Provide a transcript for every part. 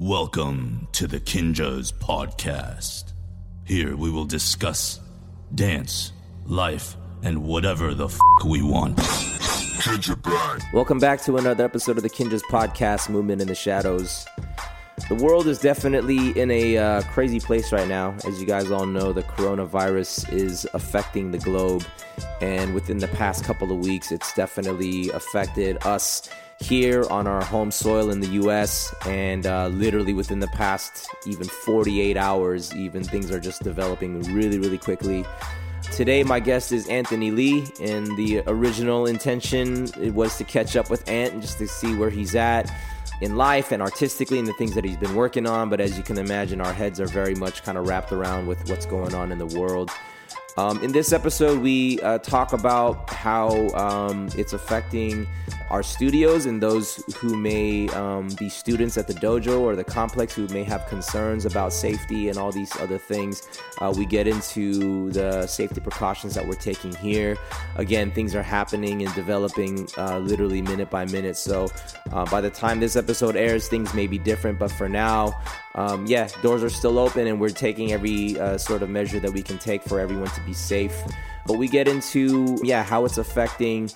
Welcome to the Kinjaz Podcast. Here we will discuss dance, life, and whatever the f we want. Welcome back to another episode of the Kinjaz Podcast, Movement in the Shadows. The world is definitely in a uh, crazy place right now. As you guys all know, the coronavirus is affecting the globe. And within the past couple of weeks, it's definitely affected us here on our home soil in the US. And uh, literally within the past even 48 hours, even things are just developing really, really quickly. Today, my guest is Anthony Lee, and the original intention it was to catch up with Ant and just to see where he's at in life and artistically and the things that he's been working on. But as you can imagine, our heads are very much kind of wrapped around with what's going on in the world. Um, in this episode, we uh, talk about how um, it's affecting our studios and those who may um, be students at the dojo or the complex who may have concerns about safety and all these other things. Uh, we get into the safety precautions that we're taking here. Again, things are happening and developing uh, literally minute by minute. So uh, by the time this episode airs, things may be different. But for now, um, yeah, doors are still open and we're taking every uh, sort of measure that we can take for everyone to be safe. But we get into, yeah, how it's affecting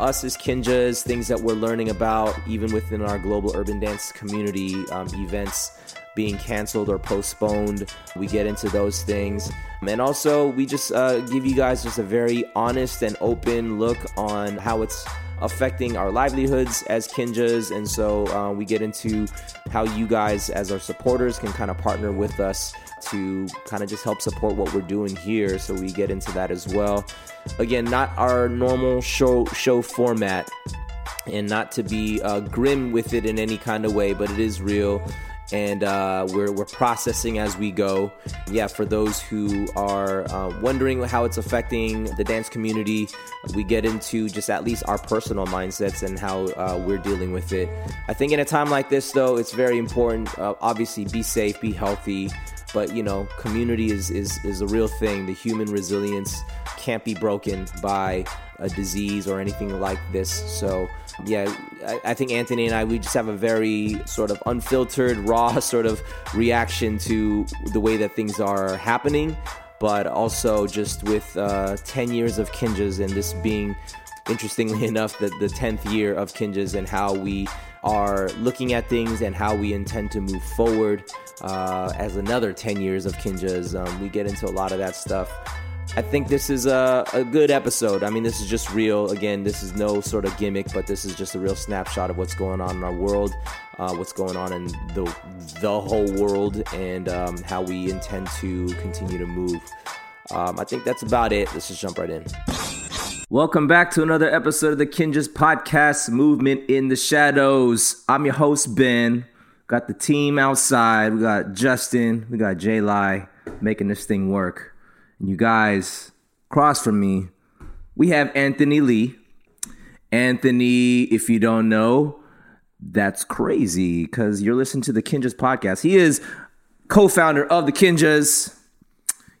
us as Kinjaz, things that we're learning about, even within our global urban dance community, um, events being canceled or postponed. We get into those things. And also, we just uh, give you guys just a very honest and open look on how it's affecting our livelihoods as Kinjaz. And so uh, we get into how you guys, as our supporters, can kind of partner with us to kind of just help support what we're doing here. So we get into that as well. Again, not our normal show show format, and not to be uh, grim with it in any kind of way, but it is real and uh, we're, we're processing as we go. Yeah, for those who are uh, wondering how it's affecting the dance community, we get into just at least our personal mindsets and how uh, we're dealing with it. I think in a time like this, though, it's very important. Uh, obviously, be safe, be healthy. But you know, community is, is is a real thing. The human resilience can't be broken by a disease or anything like this. So yeah, I, I, think Anthony and I we just have a very sort of unfiltered, raw sort of reaction to the way that things are happening, but also just with uh, ten years of Kinjaz and this being, interestingly enough, the the tenth year of Kinjaz and how we are looking at things and how we intend to move forward uh, as another 10 years of Kinjaz. Um, we get into a lot of that stuff. I think this is a, a good episode. I mean, this is just real. Again, this is no sort of gimmick, but this is just a real snapshot of what's going on in our world, uh, what's going on in the the whole world, and um, how we intend to continue to move. Um, I think that's about it. Let's just jump right in. Welcome back to another episode of the Kinjaz Podcast Movement in the Shadows. I'm your host, Ben. Got the team outside. We got Justin. We got Jay Lai making this thing work. And you guys, across from me, we have Anthony Lee. Anthony, if you don't know, that's crazy because you're listening to the Kinjaz podcast. He is co-founder of the Kinjaz.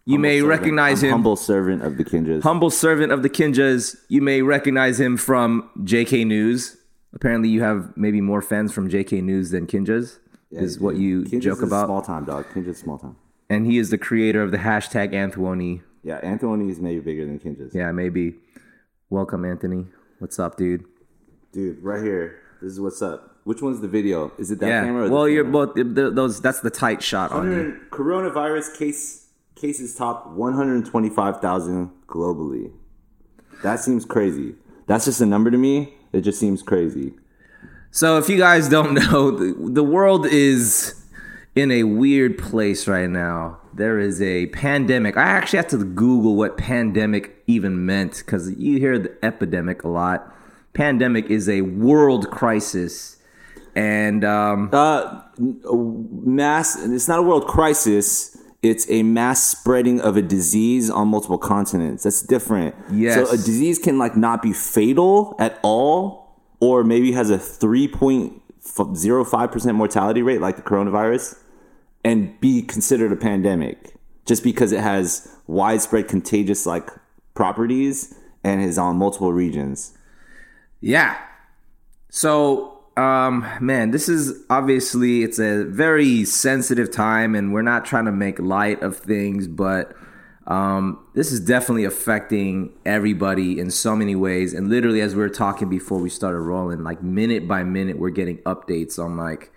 You Humble may servant. recognize I'm him. Humble servant of the Kinjaz. Humble servant of the Kinjaz. You may recognize him from JK News. Apparently, you have maybe more fans from JK News than Kinjaz. is what you Kinjaz joke is about. Small time, dog. Kinjaz small time. And he is the creator of the hashtag Anthony. Yeah, Anthony is maybe bigger than Kinjaz. Yeah, maybe. Welcome, Anthony. What's up, dude? Dude, right here. This is what's up. Which one's the video? Is it that yeah. camera? Or well, you're camera? both th- those. That's the tight shot on you. coronavirus case cases top 125,000 globally. That seems crazy. That's just a number to me. It just seems crazy. So, if you guys don't know, the, the world is in a weird place right now. There is a pandemic. I actually had to Google what pandemic even meant because you hear the epidemic a lot. Pandemic is a world crisis. And um, Uh, mass. It's not a world crisis. It's a mass spreading of a disease on multiple continents. That's different. Yes. So a disease can like not be fatal at all, or maybe has a three point zero five percent mortality rate, like the coronavirus, and be considered a pandemic just because it has widespread contagious like properties and is on multiple regions. Yeah. So um, man, this is obviously it's a very sensitive time, and we're not trying to make light of things, but um, this is definitely affecting everybody in so many ways. And literally, as we were talking before we started rolling, like minute by minute, we're getting updates on like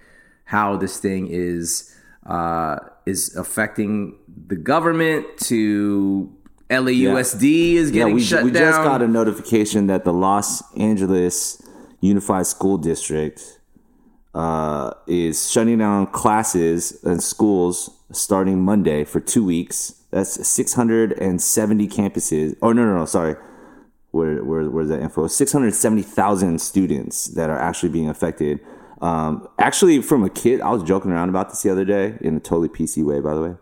how this thing is uh, is affecting the government. To LAUSD is getting we, shut we down. just got a notification that the Los Angeles Unified School District uh, is shutting down classes and schools starting Monday for two weeks. That's 670 campuses. Oh, no, no, no, sorry. Where, where, where's that info? 670,000 students that are actually being affected. Um, actually, from a kid, I was joking around about this the other day in a totally PC way, by the way.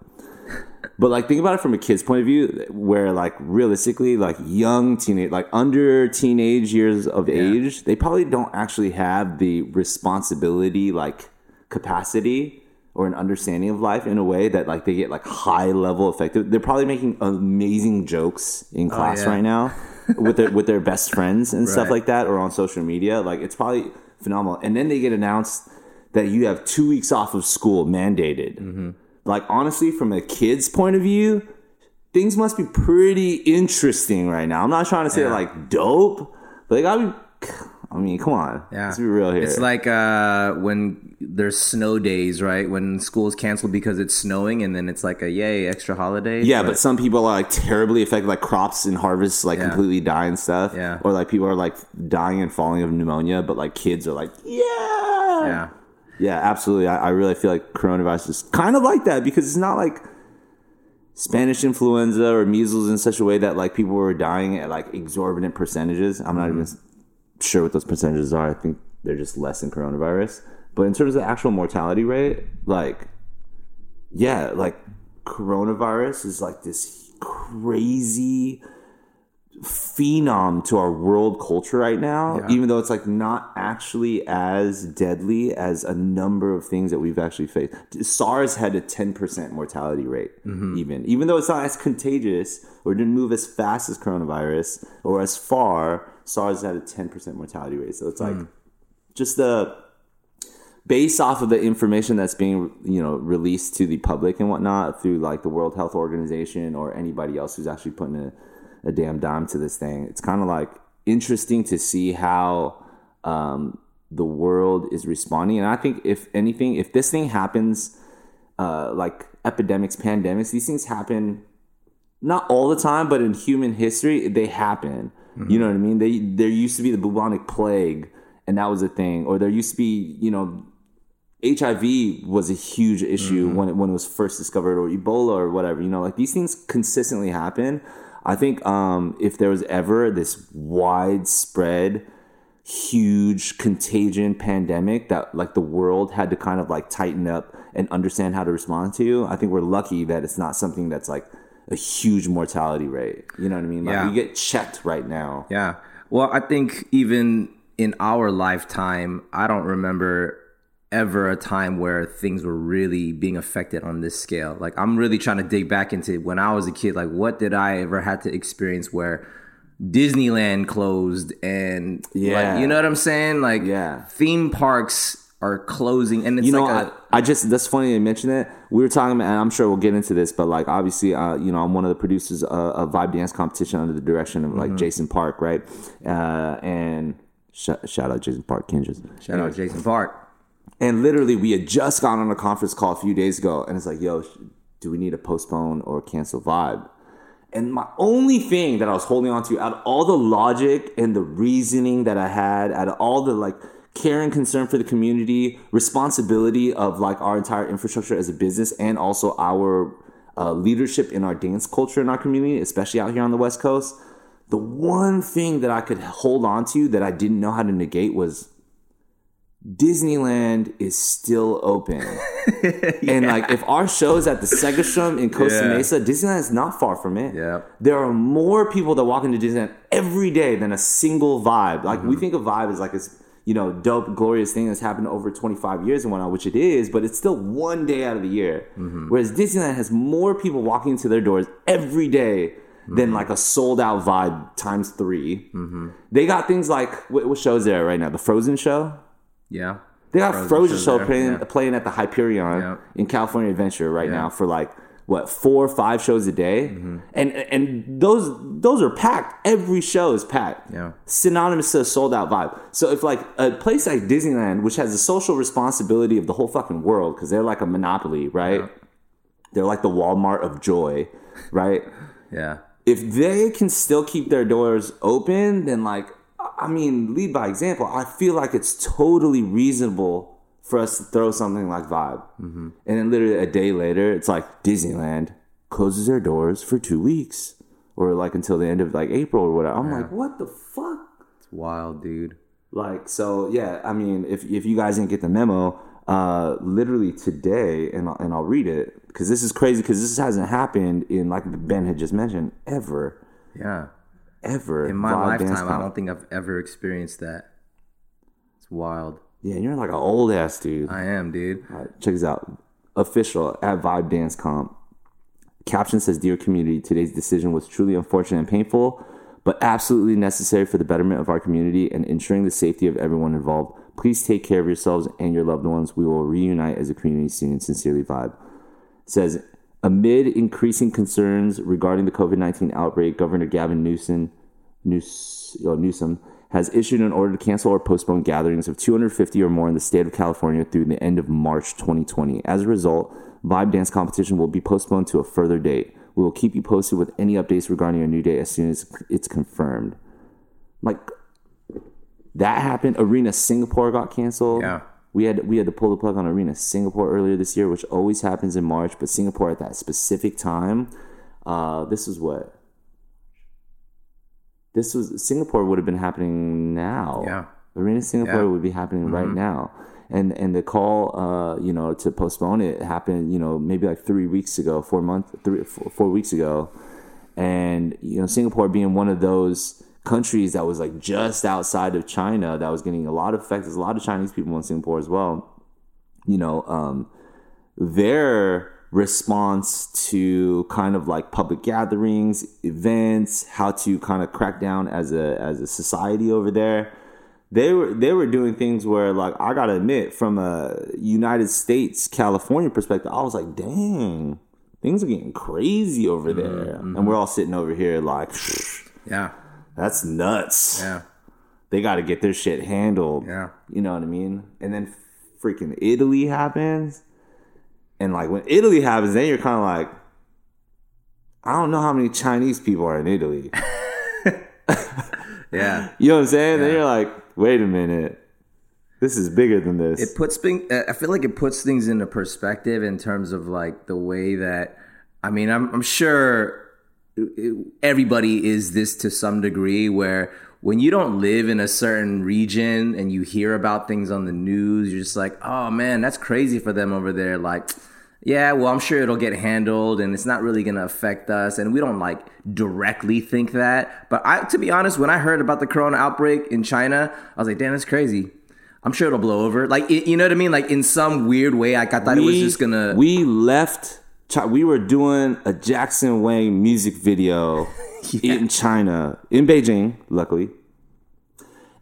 But like, think about it from a kid's point of view, where like realistically, like young teenage, like under teenage years of age, they probably don't actually have the responsibility, like capacity or an understanding of life in a way that like they get like high level effective. They're probably making amazing jokes in class yeah. right now with their with their best friends and stuff like that, or on social media. Like it's probably phenomenal. And then they get announced that you have two weeks off of school mandated. Like honestly, from a kid's point of view, things must be pretty interesting right now. I'm not trying to say Yeah. like dope, but they gotta be. I mean, come on. Yeah. Let's be real here. It's like uh, when there's snow days, right? When school's canceled because it's snowing, and then it's like a yay extra holiday. Yeah, but some people are like terribly affected, like crops and harvests like Yeah. completely die and stuff. Yeah. Or like people are like dying and falling of pneumonia, but like kids are like, yeah. yeah, Yeah, absolutely. I, I really feel like coronavirus is kind of like that because it's not like Spanish influenza or measles in such a way that like people were dying at like exorbitant percentages. I'm not even sure what those percentages are. I think they're just less than coronavirus. But in terms of the actual mortality rate, like, yeah, like coronavirus is like this crazy phenom to our world culture right now, Yeah. even though it's like not actually as deadly as a number of things that we've actually faced. SARS had a 10% mortality rate, mm-hmm. even, even though it's not as contagious or didn't move as fast as coronavirus or as far, SARS had a 10% mortality rate. So it's like just the based off of the information that's being you know released to the public and whatnot through like the World Health Organization or anybody else who's actually putting a, a damn dime to this thing. It's kind of like interesting to see how um, the world is responding. And I think if anything, if this thing happens, uh, like epidemics, pandemics, these things happen not all the time, but in human history, they happen. You know what I mean? They there used to be the bubonic plague, and that was a thing. Or there used to be, you know, HIV was a huge issue when it, when it was first discovered, or Ebola, or whatever. You know, like these things consistently happen. I think um, if there was ever this widespread, huge contagion pandemic that like the world had to kind of like tighten up and understand how to respond to, I think we're lucky that it's not something that's like a huge mortality rate. You know what I mean? Like Yeah. we get checked right now. yeah. Well, I think even in our lifetime, I don't remember ever a time where things were really being affected on this scale. Like I'm really trying to dig back into when I was a kid. Like what did I ever had to experience where Disneyland closed and Yeah. like, you know what I'm saying? Like Yeah. theme parks are closing and it's you know, like a, I, I just that's funny you mention it. We were talking, and I'm sure we'll get into this, but like obviously, uh, you know, I'm one of the producers uh, of Vibe Dance Competition under the direction of Mm-hmm. like Jason Park, right? Uh, and sh- shout out Jason Park, Kinjaz. shout out Jason Park. And literally, we had just gone on a conference call a few days ago, and it's like, yo, do we need to postpone or cancel Vibe? And my only thing that I was holding on to out of all the logic and the reasoning that I had, out of all the like care and concern for the community, responsibility of like our entire infrastructure as a business, and also our uh, leadership in our dance culture in our community, especially out here on the West Coast. The one thing that I could hold on to that I didn't know how to negate was Disneyland is still open. And like if our show is at the Segerstrom in Costa Yeah. Mesa, Disneyland is not far from it. Yeah. There are more people that walk into Disneyland every day than a single vibe. Like we think of vibe as like this, you know, dope, glorious thing that's happened over 25 years and whatnot, which it is, but it's still one day out of the year. Mm-hmm. Whereas Disneyland has more people walking into their doors every day than mm-hmm. like a sold out vibe times 3 mm-hmm. They got things like what, what show is there right now? The Frozen show. Yeah. They got Frozen Frozen show playing, yeah. playing at the Hyperion Yeah. in California Adventure right Yeah. now for like what four or five shows a day, Mm-hmm. and and those those are packed. Every show is packed. Yeah. synonymous to a sold out vibe. So if like a place like Disneyland, which has the social responsibility of the whole fucking world, because they're like a monopoly, right? They're like the Walmart of joy, right? Yeah. if they can still keep their doors open, then like I mean, lead by example. I feel like it's totally reasonable for us to throw something like Vibe, mm-hmm. and then literally a day later, it's like Disneyland closes their doors for two weeks, or like until the end of like April or whatever. I'm like, what the fuck? It's wild, dude. Like, so yeah, I mean, if if you guys didn't get the memo, uh, literally today, and I'll, and I'll read it because this is crazy because this hasn't happened in like Ben had just mentioned ever, Yeah. ever In my lifetime, I don't think I've ever experienced that. It's wild. Yeah, you're like an old ass dude. I am, dude. Right, check this out. Official at Vibe Dance Comp. Caption says, Dear community, today's decision was truly unfortunate and painful, but absolutely necessary for the betterment of our community and ensuring the safety of everyone involved. Please take care of yourselves and your loved ones. We will reunite as a community soon. Sincerely, Vibe. It says, amid increasing concerns regarding the COVID 19 outbreak, Governor Gavin Newsom, News, Newsom has issued an order to cancel or postpone gatherings of 250 or more in the state of California through the end of March 2020. As a result, Vibe Dance competition will be postponed to a further date. We will keep you posted with any updates regarding a new date as soon as it's confirmed. Like that happened. Arena Singapore got canceled. Yeah. We had we had to pull the plug on Arena Singapore earlier this year, which always happens in March, but Singapore at that specific time. Uh, this is what this was. Singapore would have been happening now. Yeah. Arena Singapore Yeah. would be happening right now. And and the call, uh, you know, to postpone it happened, you know, maybe like three weeks ago, four months, three, four, four weeks ago, and you know, Singapore being one of those countries that was like just outside of China that was getting a lot of effects. There's a lot of Chinese people in Singapore as well. You know, um, their response to kind of like public gatherings, events, how to kind of crack down as a as a society over there. They were they were doing things where like I gotta admit, from a United States, California perspective, I was like, dang, things are getting crazy over mm-hmm, there. And mm-hmm. we're all sitting over here like Yeah. that's nuts Yeah. they got to get their shit handled. Yeah. You know what I mean? And then freaking Italy happens. And like when Italy happens, then you're kind of like, I don't know how many Chinese people are in Italy. Yeah. You know what I'm saying? Then you're like, wait a minute. This is bigger than this. It puts things. Uh, I feel like it puts things into perspective in terms of like the way that. I mean, I'm, I'm sure uh, everybody is this to some degree where when you don't live in a certain region and you hear about things on the news, you're just like, oh man, that's crazy for them over there. Like, yeah, well, I'm sure it'll get handled and it's not really going to affect us. And we don't like directly think that. But I, to be honest, when I heard about the corona outbreak in China, I was like, damn, that's crazy. I'm sure it'll blow over. Like, it, you know what I mean? Like, in some weird way, like, I thought it was just going to. We left. We were doing a Jackson Wang music video in China, in Beijing, luckily.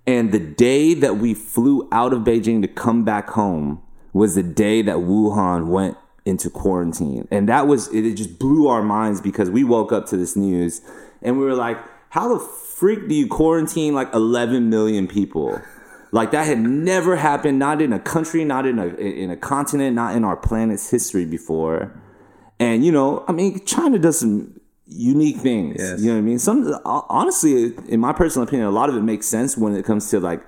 And the day that we flew out of Beijing to come back home was the day that Wuhan went into quarantine. And that was, it, it just blew our minds because we woke up to this news and we were like, how the freak do you quarantine like 11 million people? Like that had never happened, not in a country, not in a in a continent, not in our planet's history before. And you know, I mean, China does some unique things. Yes. You know what I mean? Some honestly, in my personal opinion, a lot of it makes sense when it comes to like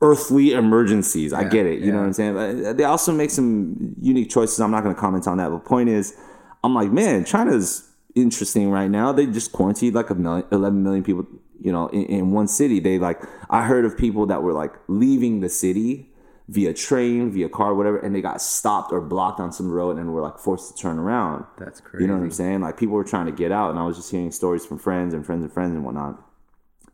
earthly emergencies. I get it. You know what I'm saying? But uh, they also make some unique choices. I'm not going to comment on that. But point is, I'm like, man, China's interesting right now. They just quarantined like a million, 11 million people. You know, in, in one city. They like, I heard of people that were like leaving the city via train, via car, whatever, and they got stopped or blocked on some road and were like forced to turn around. That's crazy. You know what I'm saying? Like people were trying to get out, and I was just hearing stories from friends and friends and friends and whatnot.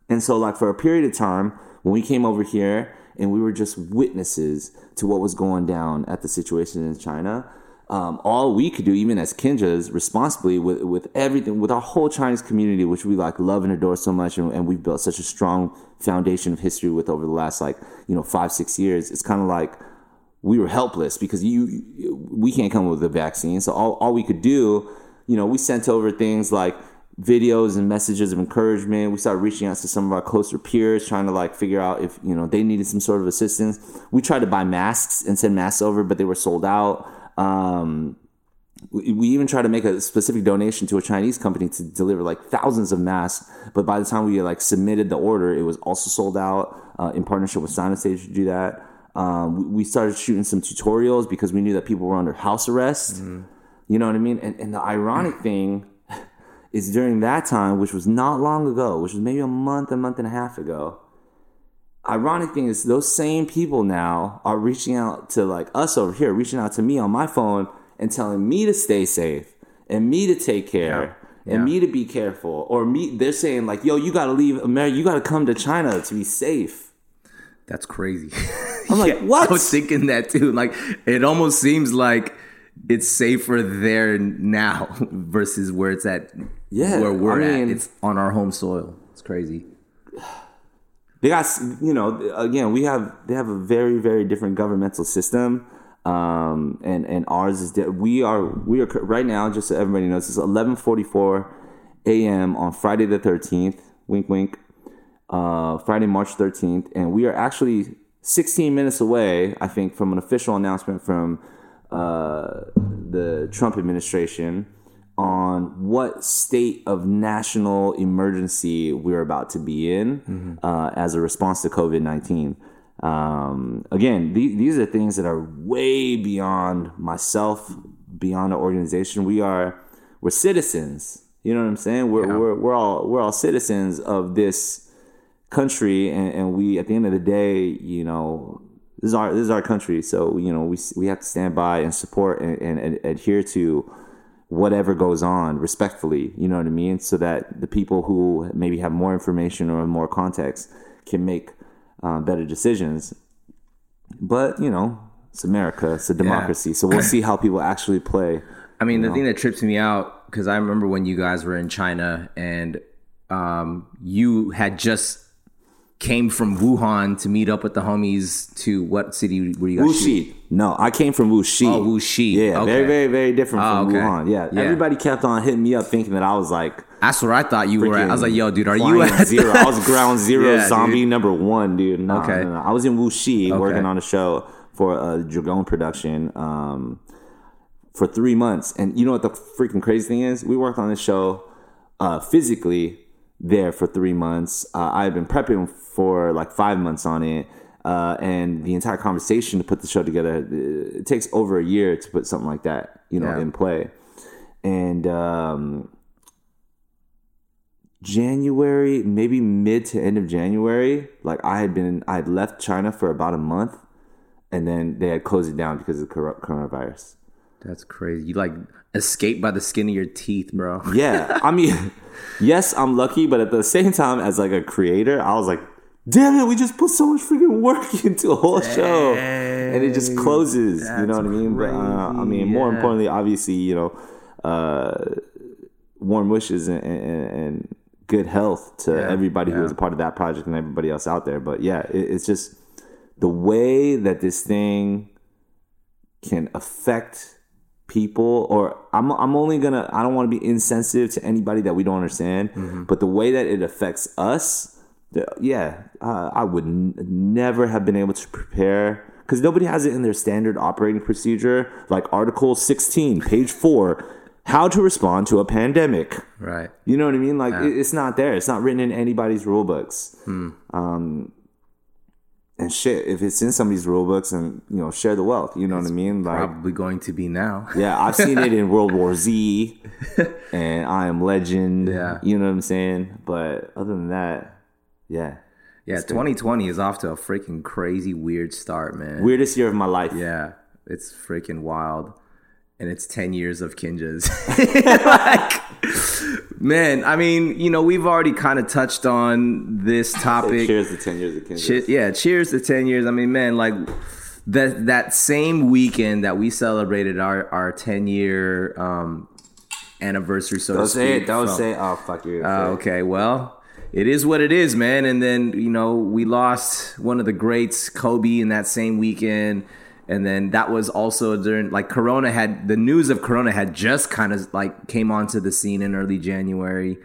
And so, like for a period of time, when we came over here and we were just witnesses to what was going down at the situation in China, um, all we could do, even as Kinjaz, responsibly with with everything, with our whole Chinese community, which we like love and adore so much, and, and we've built such a strong foundation of history with over the last like you know five six years. It's kind of like we were helpless because you we can't come up with a vaccine, so all all we could do, you know, we sent over things like videos and messages of encouragement. We started reaching out to some of our closer peers, trying to like figure out if you know they needed some sort of assistance. We tried to buy masks and send masks over, but they were sold out. Um, we, even tried to make a specific donation to a Chinese company to deliver like thousands of masks, but by the time we like submitted the order, it was also sold out. Uh, in partnership with Simon Stage to do that. Um, we, started shooting some tutorials because we knew that people were under house arrest. You know what I mean? And, and the ironic thing is during that time, which was not long ago, which was maybe a month, a month and a half ago. Ironic thing is, those same people now are reaching out to like us over here, reaching out to me on my phone and telling me to stay safe and me to take care Yeah. and me to be careful. Or me, they're saying like, "Yo, you got to leave America. You got to come to China to be safe." That's crazy. I'm like, what? I was thinking that too. Like, it almost seems like it's safer there now versus where it's at. Yeah, where we're I at. It's on our home soil. It's crazy. They got you know again we have they have a very very different governmental system um and and ours is di- we are we are right now just so everybody knows it's 11:44 a.m. on Friday the 13th wink wink uh Friday March 13th and we are actually 16 minutes away I think from an official announcement from uh the Trump administration on what state of national emergency we're about to be in uh, as a response to COVID 19. Um, again, the- these are things that are way beyond myself, beyond the organization. We are, we're citizens. You know what I'm saying? We're, we're, we're all, we're all citizens of this country. And, and we, at the end of the day, you know, this is our, this is our country. So, you know, we, we have to stand by and support and, and, and adhere to whatever goes on respectfully you know what i mean? So that the people who maybe have more information or more context can make uh, better decisions. But you know it's america it's a democracy so we'll see how people actually play I mean, the thing that trips me out because I remember when you guys were in China and um, you had just came from Wuhan to meet up with the homies to what city were you guys? shooting? Wuxi. No, I came from Wuxi. Oh, Wuxi. Yeah, Okay. very, very, very different Oh, from okay. Wuhan. Yeah. Yeah. everybody kept on hitting me up thinking that I was like That's where I thought you were at. I was like, yo, dude, are you at zero? I was ground zero, Yeah, zombie dude. number one, dude. No, Okay. no, no. I was in Wuxi working on a show for a Dragon production um, for three months. And you know what the freaking crazy thing is? We worked on this show uh, physically there for three months. Uh, I had been prepping for like five months on it. Uh, and the entire conversation to put the show together, uh, it takes over a year to put something like that, you know, Yeah. in play. And um, January, maybe mid to end of January, like I had been, I had left China for about a month, and then they had closed it down because of cor- coronavirus. That's crazy. You like escaped by the skin of your teeth, bro. Yeah, I mean, yes, I'm lucky, but at the same time, as like a creator, I was like, damn it, we just put so much freaking work into a whole show, and it just closes. You know what I mean? But uh, I mean, more importantly, obviously, you know, uh, warm wishes and, and, and good health to Yeah, everybody who was a part of that project and everybody else out there. But yeah, it, it's just the way that this thing can affect people or I'm I'm only gonna I don't want to be insensitive to anybody that we don't understand Mm-hmm. but the way that it affects us yeah uh, I would n- never have been able to prepare because nobody has it in their standard operating procedure like article 16 page 4 how to respond to a pandemic Right. you know what I mean? Like it, it's not there. It's not written in anybody's rule books. Hmm. Um, and shit, if it's in somebody's rule books, and you know, share the wealth. You know what I mean? Like, Probably going to be now. yeah, I've seen it in World War Z, and I Am Legend. Yeah. you know what I'm saying. But other than that, yeah, Yeah, 2020 is off to a freaking crazy weird start, man. weirdest year of my life. Yeah, it's freaking wild. And it's 10 years of Kinjaz. like, man, I mean, you know, we've already kind of touched on this topic. Cheers to ten years of Kendrick. Che- yeah, cheers to 10 years. I mean, man, like, that that same weekend that we celebrated our our 10 year um, anniversary, so Don't to say speak. it. Don't from- say. Oh fuck you. Uh, okay, well, it is what it is, man. And then you know we lost one of the greats, Kobe, in that same weekend. And then that was also during like Corona had the news of Corona had just kind of like came onto the scene in early January.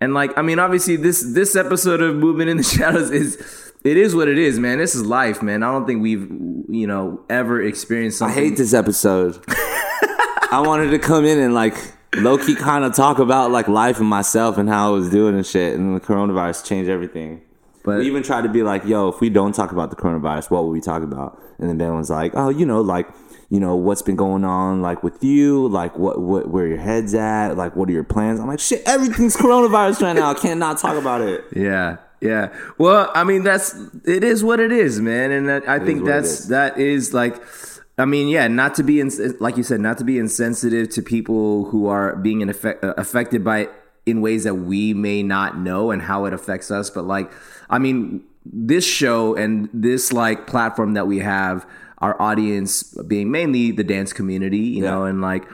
And like I mean, obviously this this episode of Movement in the Shadows is it is what it is, man. This is life, man. I don't think we've you know ever experienced something. I hate this episode. I wanted to come in and like low key kind of talk about like life and myself and how I was doing and shit. And the coronavirus changed everything. But- we even tried to be like, yo, if we don't talk about the coronavirus, what will we talk about? And then Ben was like, oh, you know, like, you know, what's been going on, like with you, like what, what, where your head's at, like what are your plans? I'm like, shit, everything's coronavirus right now. I can't talk about it. Yeah, yeah. Well, I mean, that's it is what it is, man, and that, I think that's is. that is like. I mean, yeah, not to be like you said, not to be insensitive to people who are being in effect, uh, affected by it in ways that we may not know and how it affects us. But like, I mean, this show and this like platform that we have, our audience being mainly the dance community, you know, and like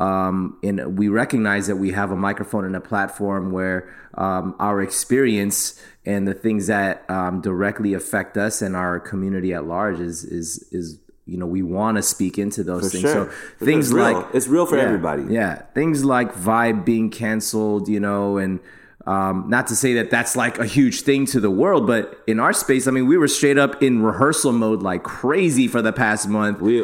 um, and we recognize that we have a microphone and a platform where um, our experience and the things that um, directly affect us and our community at large is is is you know we want to speak into those For things. sure. So things like It's real for Yeah, everybody. Yeah, things like Vibe being canceled, you know, and um, not to say that that's like a huge thing to the world, but in our space, I mean, we were straight up in rehearsal mode like crazy for the past month. We,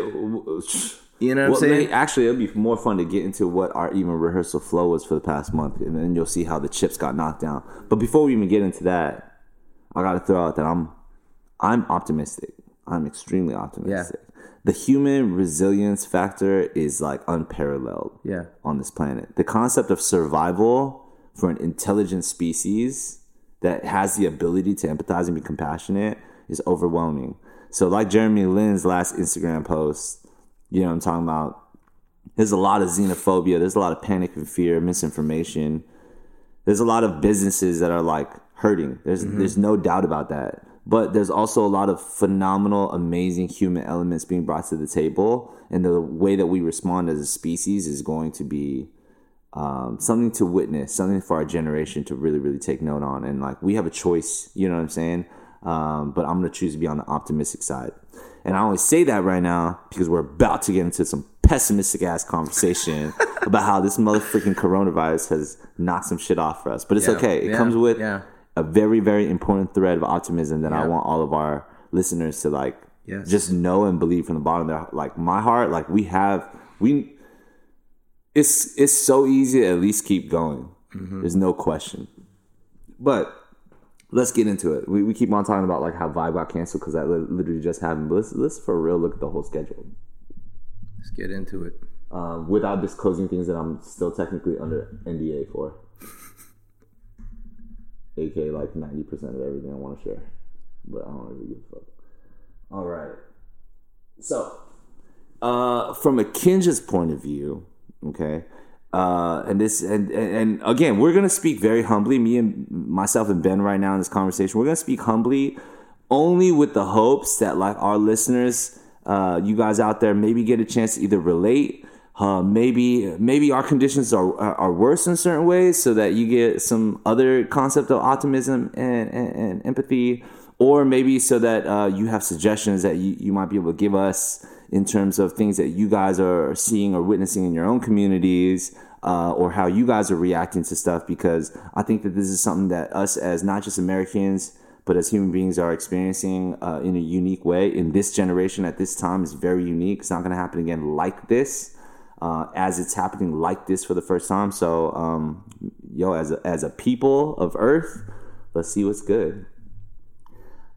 You know what I'm saying? may- actually, it'll be more fun to get into what our even rehearsal flow was for the past month, and then you'll see how the chips got knocked down. But before we even get into that, I got to throw out that I'm, I'm optimistic. I'm extremely optimistic. The human resilience factor is like unparalleled. Yeah. On this planet, the concept of survival for an intelligent species that has the ability to empathize and be compassionate is overwhelming. So, like Jeremy Lin's last Instagram post, you know I'm talking about? There's a lot of xenophobia. There's a lot of panic and fear, misinformation. There's a lot of businesses that are like hurting. There's mm-hmm. there's no doubt about that. But there's also a lot of phenomenal, amazing human elements being brought to the table, and the way that we respond as a species is going to be um, something to witness, something for our generation to really, really take note on. And like we have a choice, you know what I'm saying? Um, but I'm gonna choose to be on the optimistic side. And I only say that right now because we're about to get into some pessimistic ass conversation about how this motherfucking coronavirus has knocked some shit off for us. But it's Yeah, okay. It yeah, comes with yeah. A very, very important thread of optimism that I want all of our listeners to like Yes. just know and believe from the bottom of their like my heart. Like we have we it's it's so easy to at least keep going. Mm-hmm. There's no question. But let's get into it. We, we keep on talking about like how Vibe got canceled because that literally just happened. But let's let's for real look at the whole schedule. Let's get into it. Um, without disclosing things that I'm still technically under NDA for. AK like ninety percent of everything I want to share, but I don't really give a fuck. All right, so uh, from a Kinja's point of view, okay, uh, and this and, and and again, we're gonna speak very humbly. Me and myself and Ben right now in this conversation, we're gonna speak humbly, only with the hopes that like our listeners, uh, you guys out there, maybe get a chance to either relate. Uh, maybe maybe our conditions are, are worse in certain ways, so that you get some other concept of optimism and, and, and empathy, or maybe so that uh, you have suggestions that you, you might be able to give us in terms of things that you guys are seeing or witnessing in your own communities, uh, or how you guys are reacting to stuff. Because I think that this is something that us as not just Americans but as human beings are experiencing uh, in a unique way in this generation at this time is very unique. It's not going to happen again like this. Uh, as it's happening like this for the first time. So, um, yo, as a, as a people of Earth, let's see what's good.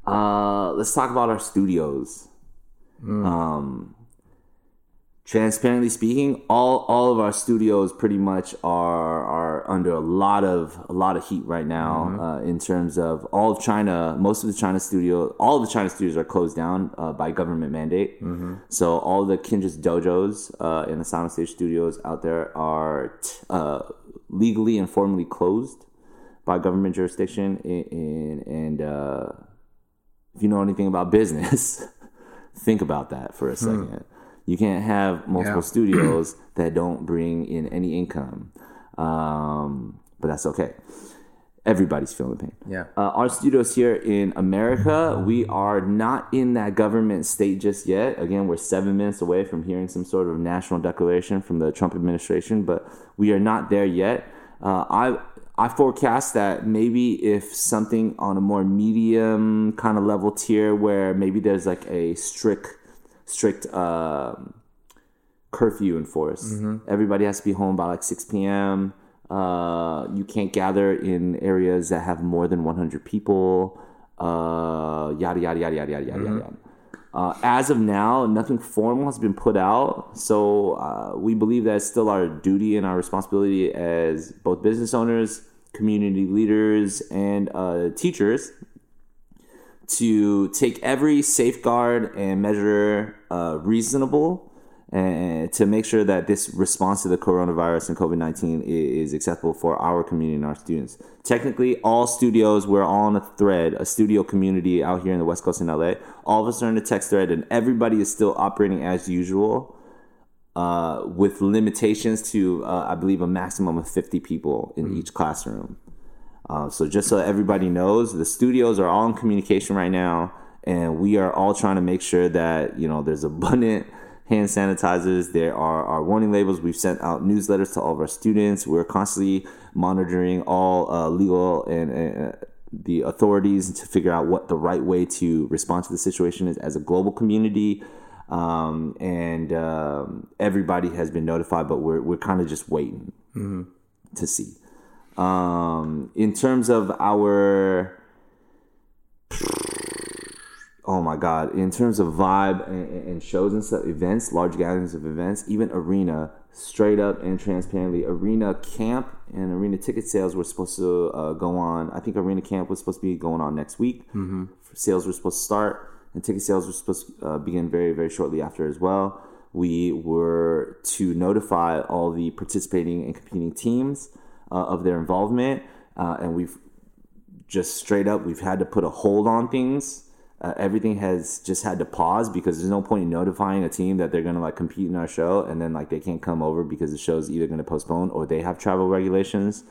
Uh, let's talk about our studios. Um, transparently speaking, all all of our studios pretty much are are under a lot of a lot of heat right now uh, in terms of all of China. Most of the China studio, all of the China studios are closed down uh, by government mandate. So all the Kinjaz dojos uh, and the Sound Stage studios out there are t- uh, legally and formally closed by government jurisdiction. In, in, and uh, if you know anything about business. Think about that for a second. You can't have multiple Yeah. studios that don't bring in any income. Um, but that's okay. Everybody's feeling the pain. Yeah. Uh, our studios here in America, we are not in that government state just yet. Again, we're seven minutes away from hearing some sort of national declaration from the Trump administration, but we are not there yet. Uh, I I forecast that maybe if something on a more medium kind of level tier, where maybe there's like a strict strict um curfew enforced. Everybody has to be home by like 6 p.m. Uh, you can't gather in areas that have more than 100 people. Uh, yada yada yada yada yada yada yada. Uh, as of now, nothing formal has been put out, so uh, we believe that it's still our duty and our responsibility as both business owners, community leaders, and uh, teachers to take every safeguard and measure uh, reasonable and to make sure that this response to the coronavirus and COVID 19 is acceptable for our community and our students. Technically, all studios, we're all on a thread, a studio community out here in the West Coast in LA. All of us are in a text thread, and everybody is still operating as usual. Uh, with limitations to, uh, I believe, a maximum of 50 people in each classroom. Uh, so just so everybody knows, the studios are all in communication right now, and we are all trying to make sure that you know there's abundant hand sanitizers. There are our warning labels. We've sent out newsletters to all of our students. We're constantly monitoring all uh, legal and uh, the authorities to figure out what the right way to respond to the situation is as a global community. Um, and um, everybody has been notified, but we're we're kind of just waiting to see. Um, in terms of our, oh my god, in terms of vibe and, and shows and stuff, events, large gatherings of events, even arena, straight up and transparently, arena camp and arena ticket sales were supposed to uh, go on. I think arena camp was supposed to be going on next week. Mm-hmm. Sales were supposed to start, and ticket sales were supposed to uh, begin very, very shortly after as well. We were to notify all the participating and competing teams uh, of their involvement, uh, and we've just straight up we've had to put a hold on things. Uh, everything has just had to pause because there's no point in notifying a team that they're gonna like compete in our show and then like they can't come over because the show's either gonna postpone or they have travel regulations.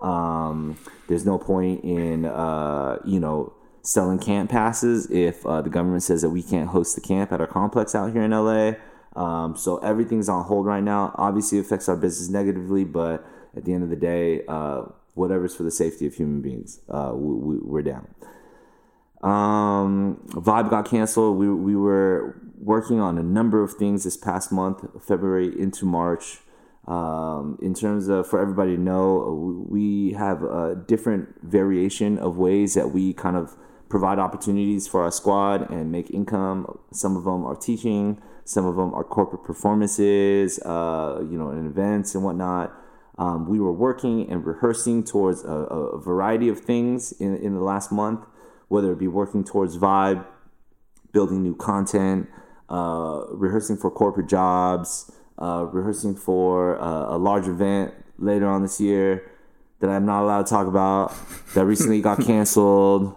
Um, there's no point in uh, you know selling camp passes if uh, the government says that we can't host the camp at our complex out here in LA. Um, so everything's on hold right now. Obviously, it affects our business negatively, but at the end of the day, uh, whatever's for the safety of human beings, uh, we, we, we're down. Um, Vibe got canceled. We, we were working on a number of things this past month, February into March. Um, in terms of, for everybody to know, we have a different variation of ways that we kind of provide opportunities for our squad and make income. Some of them are teaching, some of them are corporate performances, uh, you know, and events and whatnot. Um, we were working and rehearsing towards a, a variety of things in, in the last month, whether it be working towards Vibe, building new content, uh, rehearsing for corporate jobs, uh, rehearsing for uh, a large event later on this year that I'm not allowed to talk about that recently got canceled.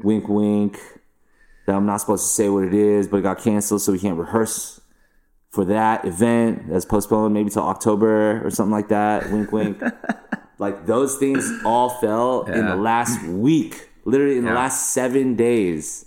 Wink, wink. That I'm not supposed to say what it is, but it got canceled, so we can't rehearse for that event that's postponed maybe till October or something like that. Wink, wink. like those things all fell in the last week, literally in the last seven days.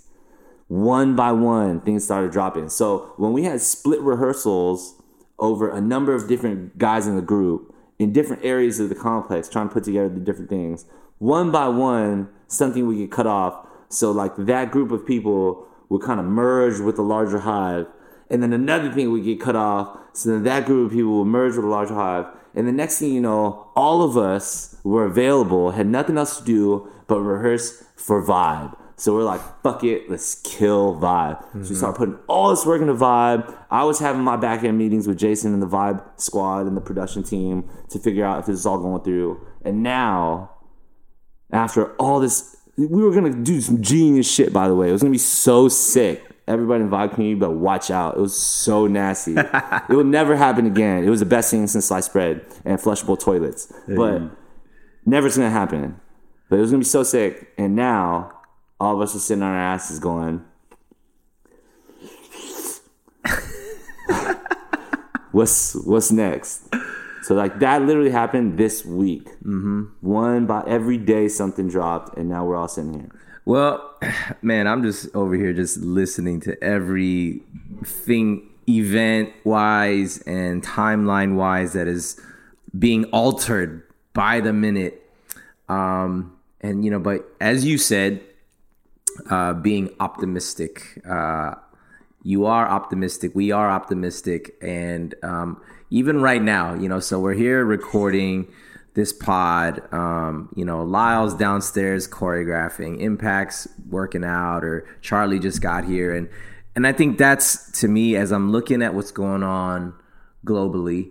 One by one, things started dropping. So when we had split rehearsals over a number of different guys in the group in different areas of the complex, trying to put together the different things, one by one, something would get cut off. So like that group of people would kind of merge with the larger hive, and then another thing would get cut off. So then that group of people would merge with a larger hive, and the next thing you know, all of us were available, had nothing else to do but rehearse for Vibe. So we're like, fuck it, let's kill Vibe. So we mm-hmm. started putting all this work into Vibe. I was having my back end meetings with Jason and the Vibe squad and the production team to figure out if this is all going through. And now, after all this, we were gonna do some genius shit. By the way, it was gonna be so sick everybody in the community, but watch out. It was so nasty. it will never happen again. It was the best thing since sliced bread and flushable toilets. Mm. But it's gonna happen. But it was gonna be so sick. And now all of us are sitting on our asses going. what's what's next? So like that literally happened this week. Mm-hmm. One by every day something dropped, and now we're all sitting here. Well, man, I'm just over here just listening to everything event wise and timeline wise that is being altered by the minute. Um, and you know, but as you said, uh, being optimistic. Uh, you are optimistic. We are optimistic, and um, even right now, you know, so we're here recording this pod. Um, you know, Lyle's downstairs choreographing, Impact's working out, or Charlie just got here, and and I think that's to me as I'm looking at what's going on globally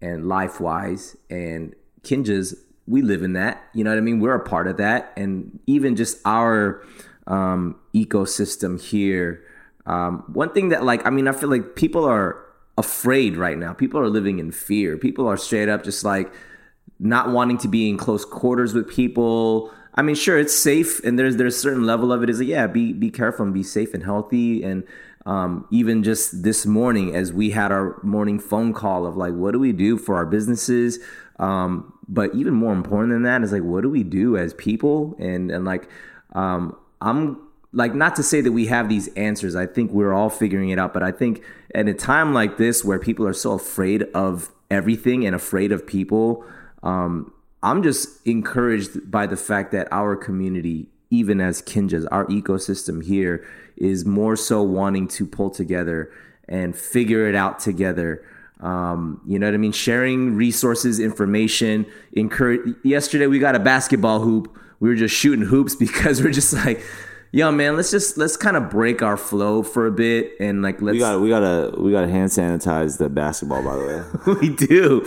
and life wise, and Kinjaz, we live in that. You know what I mean? We're a part of that, and even just our um, ecosystem here. Um, one thing that, like, I mean, I feel like people are afraid right now. People are living in fear. People are straight up just like not wanting to be in close quarters with people. I mean, sure, it's safe, and there's there's a certain level of it. Is like, yeah, be be careful and be safe and healthy. And um, even just this morning, as we had our morning phone call of like, what do we do for our businesses? Um, but even more important than that is like, what do we do as people? And and like, um, I'm like not to say that we have these answers. I think we're all figuring it out. But I think at a time like this where people are so afraid of everything and afraid of people, um, I'm just encouraged by the fact that our community, even as Kinjaz, our ecosystem here is more so wanting to pull together and figure it out together. Um, you know what I mean? Sharing resources, information. Encourage. Yesterday we got a basketball hoop. We were just shooting hoops because we're just like yo man let's just let's kind of break our flow for a bit and like let's We got we gotta we gotta hand sanitize the basketball by the way. we do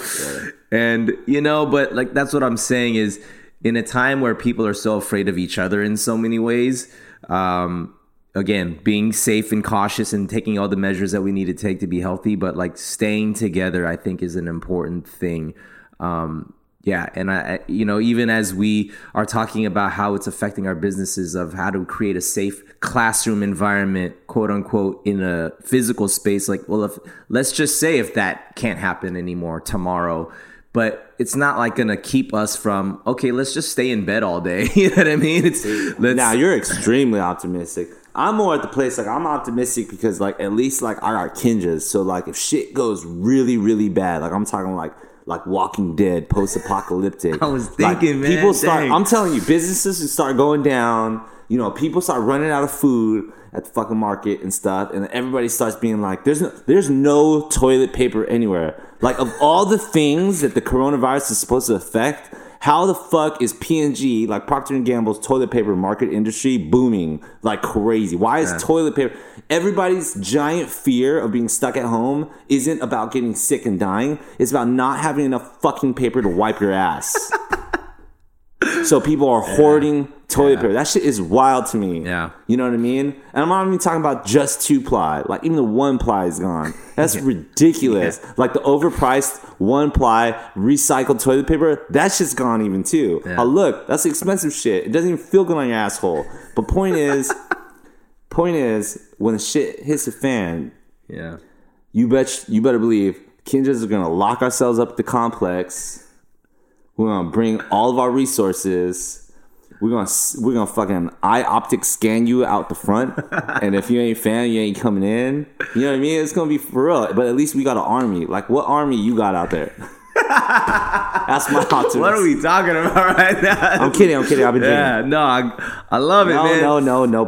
and you know but like that's what i'm saying is in a time where people are so afraid of each other in so many ways um again being safe and cautious and taking all the measures that we need to take to be healthy but like staying together i think is an important thing. Um yeah, and I, you know, even as we are talking about how it's affecting our businesses of how to create a safe classroom environment, quote unquote, in a physical space, like, well, if let's just say if that can't happen anymore tomorrow, but it's not like gonna keep us from okay, let's just stay in bed all day. you know what I mean? It's let's, now you're extremely optimistic. I'm more at the place like I'm optimistic because like at least like I got Kinjaz. So like if shit goes really really bad, like I'm talking like like Walking Dead, post apocalyptic. I was thinking, man, People start. dang. I'm telling you, businesses start going down. You know, people start running out of food at the fucking market and stuff, and everybody starts being like, "There's no, there's no toilet paper anywhere." Like of all the things that the coronavirus is supposed to affect, how the fuck is P&G like Procter and Gamble's toilet paper market industry booming like crazy? Why is toilet paper? Everybody's giant fear of being stuck at home isn't about getting sick and dying. It's about not having enough fucking paper to wipe your ass. so people are hoarding toilet paper. That shit is wild to me. Yeah. You know what I mean? And I'm not even talking about just two ply. Like even the one ply is gone. That's ridiculous. Like the overpriced one ply recycled toilet paper, that shit's gone even too. Yeah. Oh look, that's expensive shit. It doesn't even feel good on your asshole. But point is, point is, when the shit hits the fan, yeah. you bet you better believe Kinjaz are gonna lock ourselves up at the complex. We're gonna bring all of our resources. We're gonna we're gonna fucking eye optic scan you out the front, and if you ain't fan, you ain't coming in. You know what I mean? It's gonna be for real. But at least we got an army. Like what army you got out there? That's my optimism. What are we talking about right now? I'm kidding. I'm kidding. I've been Yeah, no, I, I love it, kidding. man. No, no, no, no.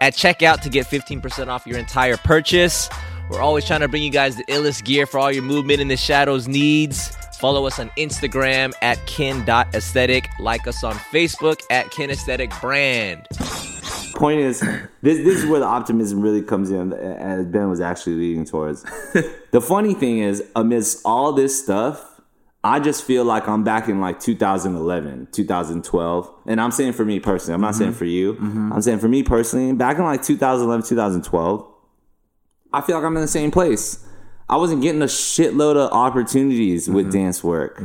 at checkout to get 15% off your entire purchase. We're always trying to bring you guys the illest gear for all your movement in the shadows needs. Follow us on Instagram at kin.aesthetic. Like us on Facebook at kinesthetic brand. Point is, this this is where the optimism really comes in, as Ben was actually leading towards. the funny thing is, amidst all this stuff, I just feel like I'm back in like 2011, 2012. And I'm saying for me personally, I'm not saying mm-hmm. for you. Mm-hmm. I'm saying for me personally, back in like 2011, 2012, I feel like I'm in the same place. I wasn't getting a shitload of opportunities with mm-hmm. dance work.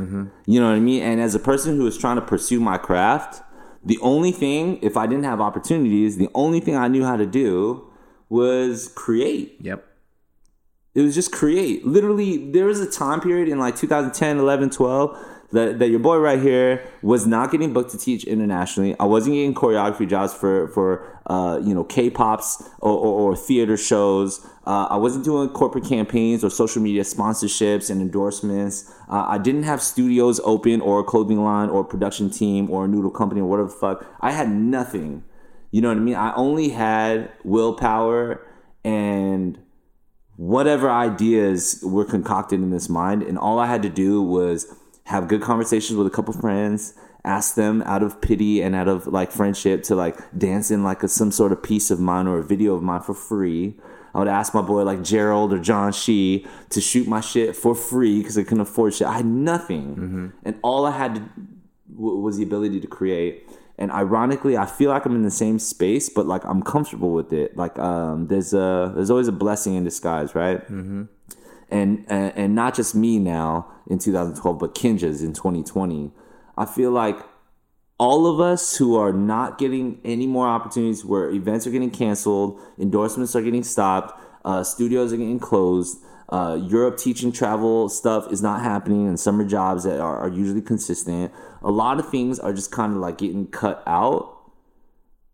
You know what I mean? And as a person who was trying to pursue my craft, the only thing, if I didn't have opportunities, the only thing I knew how to do was create. Yep. It was just create. Literally, there was a time period in like 2010, 11, 12 that, that your boy right here was not getting booked to teach internationally. I wasn't getting choreography jobs for for uh, you know K-pops or, or, or theater shows. Uh, I wasn't doing corporate campaigns or social media sponsorships and endorsements. Uh, I didn't have studios open or a clothing line or a production team or a noodle company or whatever the fuck. I had nothing. You know what I mean? I only had willpower and whatever ideas were concocted in this mind and all i had to do was have good conversations with a couple friends ask them out of pity and out of like friendship to like dance in like a, some sort of piece of mine or a video of mine for free. I would ask my boy like gerald or john shee to shoot my shit for free because i couldn't afford shit. I had nothing. Mm-hmm. And all i had to, w- was the ability to create and ironically i feel like i'm in the same space but like i'm comfortable with it. Like um there's a there's always a blessing in disguise right? Mm-hmm. and, and and not just me now in 2012 but Kinjaz in 2020 i feel like all of us who are not getting any more opportunities where events are getting canceled endorsements are getting stopped uh, studios are getting closed uh, Europe teaching travel stuff is not happening, and summer jobs that are, are usually consistent. A lot of things are just kind of like getting cut out,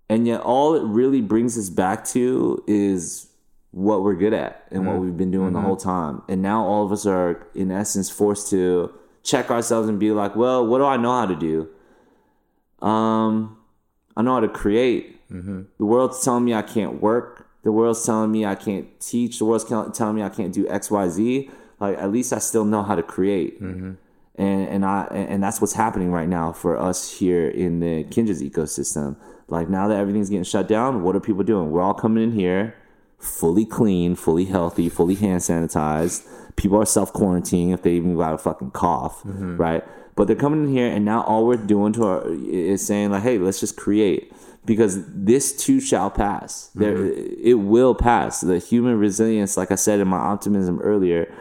and yet all it really brings us back to is what we're good at and what we've been doing the whole time. And now all of us are, in essence, forced to check ourselves and be like, well, what do I know how to do? Um, I know how to create. The world's telling me I can't work. The world's telling me I can't teach. The world's telling me I can't do X, Y, Z. Like at least I still know how to create, mm-hmm. and and I and that's what's happening right now for us here in the Kinjaz ecosystem. Like now that everything's getting shut down, what are people doing? We're all coming in here, fully clean, fully healthy, fully hand sanitized. People are self quarantining if they even got a fucking cough, mm-hmm. right? But they're coming in here, and now all we're doing to our is saying like, hey, let's just create because this too shall pass. There, mm-hmm. it will pass. The human resilience, like I said in my optimism earlier,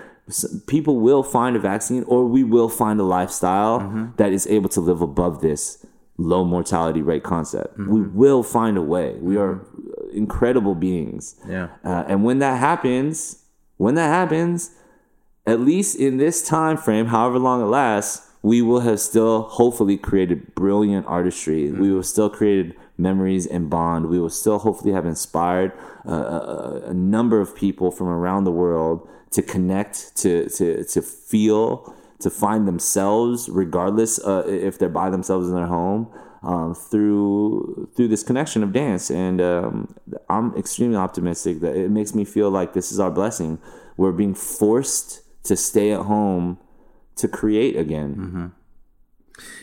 people will find a vaccine, or we will find a lifestyle mm-hmm. that is able to live above this low mortality rate concept. Mm-hmm. We will find a way. We are incredible beings. Yeah. Uh, and when that happens, when that happens, at least in this time frame, however long it lasts, we will have still hopefully created brilliant artistry. We will still created memories and bond. We will still hopefully have inspired uh, a, a number of people from around the world to connect, to to to feel, to find themselves, regardless uh, if they're by themselves in their home. Um, through through this connection of dance, and um, I'm extremely optimistic that it makes me feel like this is our blessing. We're being forced to stay at home to create again.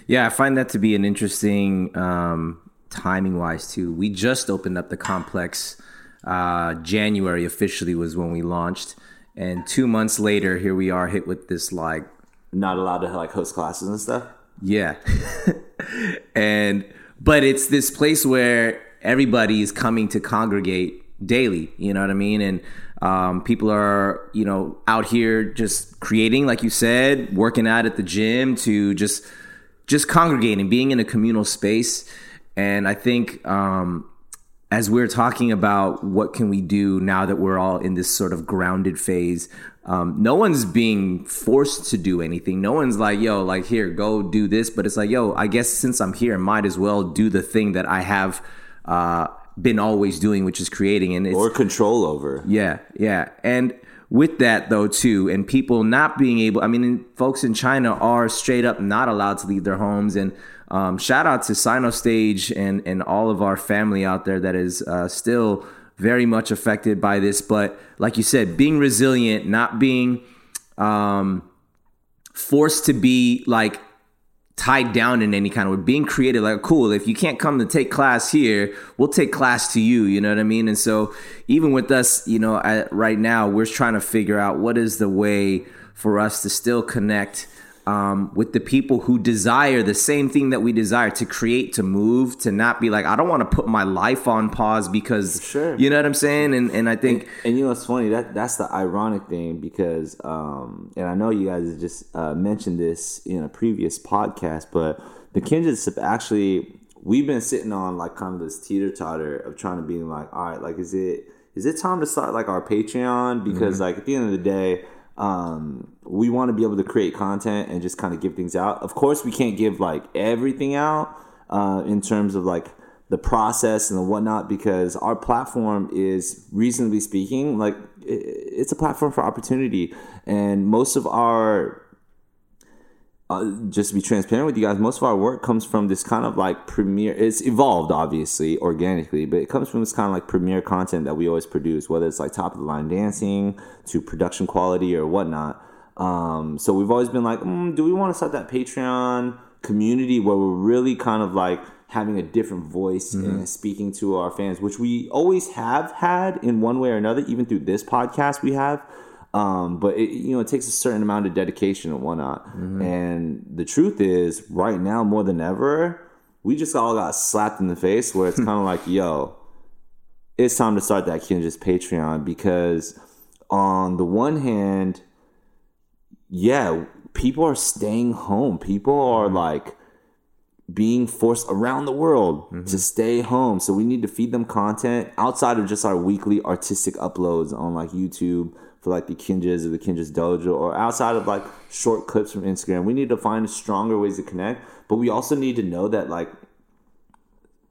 Yeah, I find that to be an interesting um, timing wise too. We just opened up the complex. Uh, January officially was when we launched, and two months later, here we are hit with this like Not allowed to like host classes and stuff. yeah, and but it's this place where everybody is coming to congregate daily. You know what I mean? And um, people are you know out here just creating, like you said, working out at the gym to just just congregating, being in a communal space. And I think um, as we're talking about what can we do now that we're all in this sort of grounded phase um, no one's being forced to do anything no one's like yo like here go do this but it's like yo i guess since i'm here might as well do the thing that i have uh, been always doing which is creating and it's or control over. yeah, yeah. And with that though too, and people not being able I mean folks in China are straight up not allowed to leave their homes and um, shout out to Sinostage and and all of our family out there that is uh, still very much affected by this. But like you said, being resilient, not being um, forced to be like tied down in any kind of way. Being creative, like cool. If you can't come to take class here, we'll take class to you. You know what I mean? And so even with us, you know, right now, we're trying to figure out what is the way for us to still connect. Um, with the people who desire the same thing that we desire to create, to move, to not be like, I don't want to put my life on pause because, Sure. you know what I'm saying? And and I think, And you know it's funny? That that's the ironic thing because, um, and I know you guys just uh, mentioned this in a previous podcast, but the have actually we've been sitting on like kind of this teeter totter of trying to be like, all right, like is it is it time to start like our Patreon? Because like at the end of the day, um, we want to be able to create content and just kind of give things out. Of course, we can't give like everything out uh, in terms of like the process and the whatnot because our platform is reasonably speaking like it's a platform for opportunity and most of our uh, just to be transparent with you guys, most of our work comes from this kind of like premiere. It's evolved, obviously, organically, but it comes from this kind of like premiere content that we always produce, whether it's like top of the line dancing to production quality or whatnot. Um, so we've always been like, mm, do we want to start that Patreon community where we're really kind of like having a different voice and speaking to our fans, which we always have had in one way or another, even through this podcast we have. Um, but it, you know, it takes a certain amount of dedication and whatnot. Mm-hmm. And the truth is, right now more than ever, we just all got slapped in the face. Where it's kind of like, yo, it's time to start that Kinjaz Patreon because, on the one hand, yeah, people are staying home. People are mm-hmm. like being forced around the world mm-hmm. to stay home. So we need to feed them content outside of just our weekly artistic uploads on like YouTube for like the Kinjaz or the Kinjaz Dojo or outside of like short clips from Instagram. We need to find stronger ways to connect, but we also need to know that like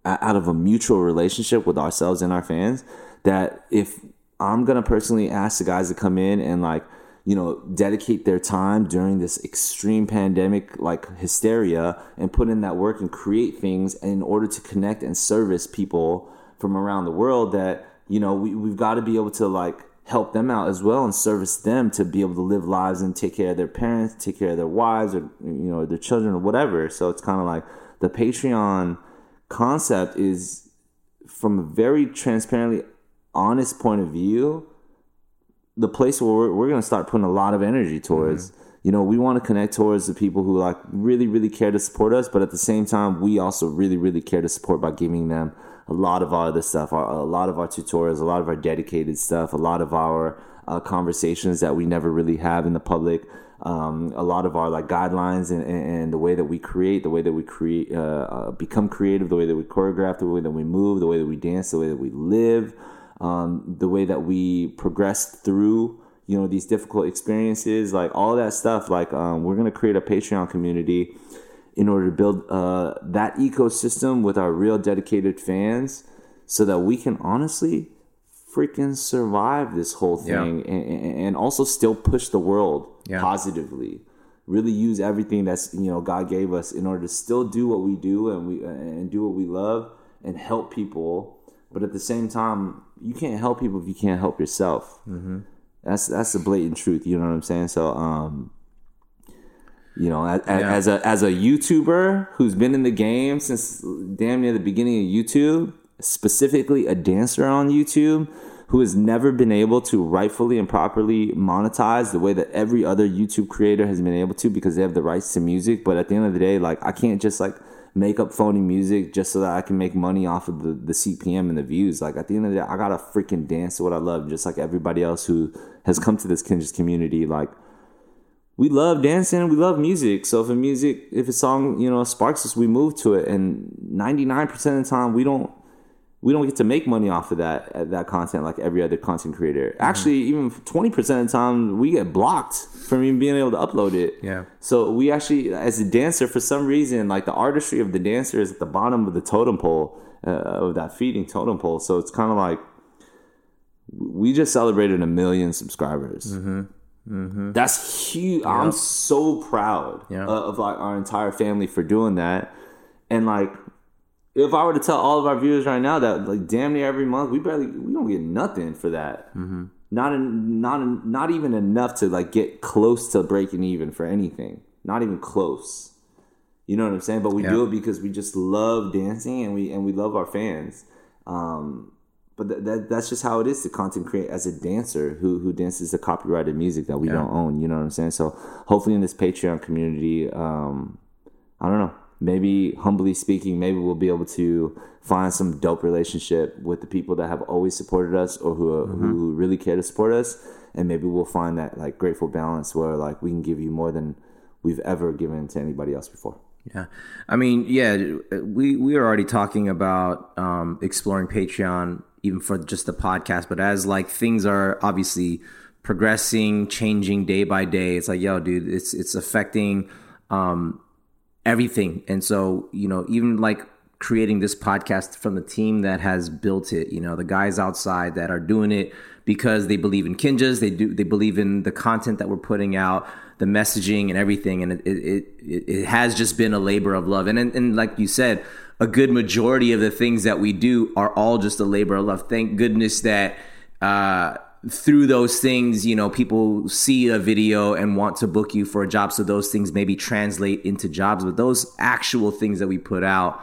out of a mutual relationship with ourselves and our fans that if I'm gonna personally ask the guys to come in and like you know dedicate their time during this extreme pandemic like hysteria and put in that work and create things in order to connect and service people from around the world that you know we, we've got to be able to like help them out as well and service them to be able to live lives and take care of their parents take care of their wives or you know their children or whatever. So it's kind of like the patreon concept is from a very transparently honest point of view the place where we're, we're going to start putting a lot of energy towards. Mm-hmm. You know we want to connect towards the people who like really really care to support us but at the same time we also really really care to support by giving them a lot of our other stuff our, a lot of our tutorials a lot of our dedicated stuff a lot of our uh, conversations that we never really have in the public. Um, a lot of our like guidelines and, and, the way that we create the way that we create uh, uh, become creative the way that we choreograph the way that we move the way that we dance the way that we live um, the way that we progress through you know these difficult experiences like all that stuff like um, we're going to create a patreon community in order to build uh, that ecosystem with our real dedicated fans so that we can honestly freaking survive this whole thing and, and and also still push the world Yeah. positively. Really use everything that's you know god gave us in order to still do what we do and we and do what we love and help people. But at the same time you can't help people if you can't help yourself. Mm-hmm. that's that's the blatant truth you know what i'm saying? So um you know as, Yeah. as a as a youtuber who's been in the game since damn near the beginning of youtube specifically a dancer on youtube who has never been able to rightfully and properly monetize the way that every other youtube creator has been able to because they have the rights to music. But at the end of the day like i can't just like make up phony music just so that i can make money off of the, the cpm and the views. Like at the end of the day i gotta freaking dance to what i love just like everybody else who has come to this Kinjaz community. Like we love dancing we love music so if a music if a song you know sparks us we move to it and 99% of the time we don't we don't get to make money off of that uh, that content like every other content creator. Mm-hmm. Actually, even twenty percent of the time, we get blocked from even being able to upload it. Yeah. So we actually, as a dancer, for some reason, like the artistry of the dancer is at the bottom of the totem pole uh, of that feeding totem pole. So it's kind of like we just celebrated a million subscribers. Mm-hmm. That's huge. I'm so proud Yeah. of, of like our entire family for doing that. And like, if I were to tell all of our viewers right now that like damn near every month we barely we don't get nothing for that. Mm-hmm. Not not not even enough to like get close to breaking even for anything. Not even close. You know what I'm saying? But we Yeah. do it because we just love dancing and we and we love our fans. Um, but th- that that's just how it is to content create as a dancer who who dances the copyrighted music that we don't own. You know what I'm saying? So hopefully in this Patreon community, um, I don't know. Maybe humbly speaking, maybe we'll be able to find some dope relationship with the people that have always supported us or who who really care to support us, and maybe we'll find that like grateful balance where like we can give you more than we've ever given to anybody else before. Yeah, I mean, yeah, we we are already talking about um, exploring Patreon even for just the podcast, but as like things are obviously progressing, changing day by day, it's like, yo, dude, it's it's affecting um, everything, and so you know, even like creating this podcast from the team that has built it, you know, the guys outside that are doing it because they believe in Kinjaz, they do, they believe in the content that we're putting out, the messaging and everything, and it it, it, it has just been a labor of love, and, and and like you said, a good majority of the things that we do are all just a labor of love. Thank goodness that. Uh, through those things, you know, people see a video and want to book you for a job. So those things maybe translate into jobs, but those actual things that we put out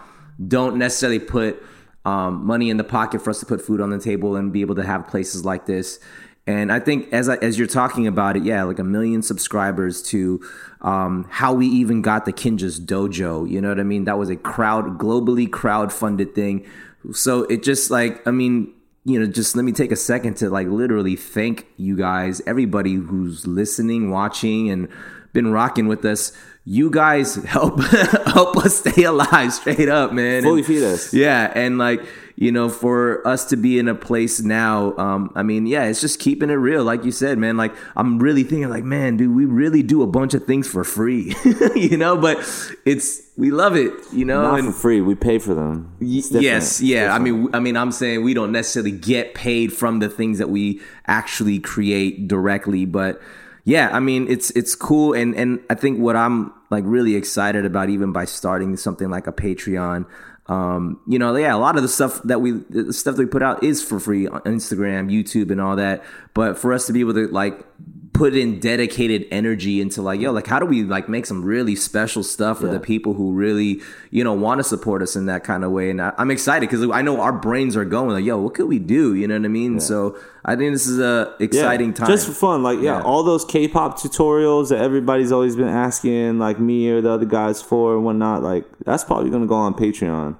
don't necessarily put um, money in the pocket for us to put food on the table and be able to have places like this. And I think as I, as you're talking about it, yeah, like a million subscribers to um, how we even got the Kinjaz Dojo. You know what I mean? That was a crowd globally crowd funded thing. So it just like I mean, you know, just let me take a second to like literally thank you guys, everybody who's listening, watching, and been rocking with us. You guys help help us stay alive, straight up, man. Fully feed us. yeah, and like you know, for us to be in a place now, um, I mean, yeah, it's just keeping it real, like you said, man. Like I'm really thinking, like, man, dude, we really do a bunch of things for free, you know, but it's we love it, you know, Not and for free. We pay for them. Yes, yeah. I mean, I mean, I'm saying we don't necessarily get paid from the things that we actually create directly, but yeah, I mean, it's it's cool, and and I think what I'm like really excited about, even by starting something like a Patreon. Um, you know, yeah, a lot of the stuff that we the stuff that we put out is for free on Instagram, YouTube, and all that. But for us to be able to like put in dedicated energy into like, yo, like how do we like make some really special stuff for the people who really, you know, want to support us in that kind of way? And I, I'm excited because I know our brains are going like, yo, what could we do? You know what I mean? So I think this is a exciting time. Just for fun, like yeah, Yeah. all those K-pop tutorials that everybody's always been asking, like me or the other guys for and whatnot. Like that's probably gonna go on Patreon.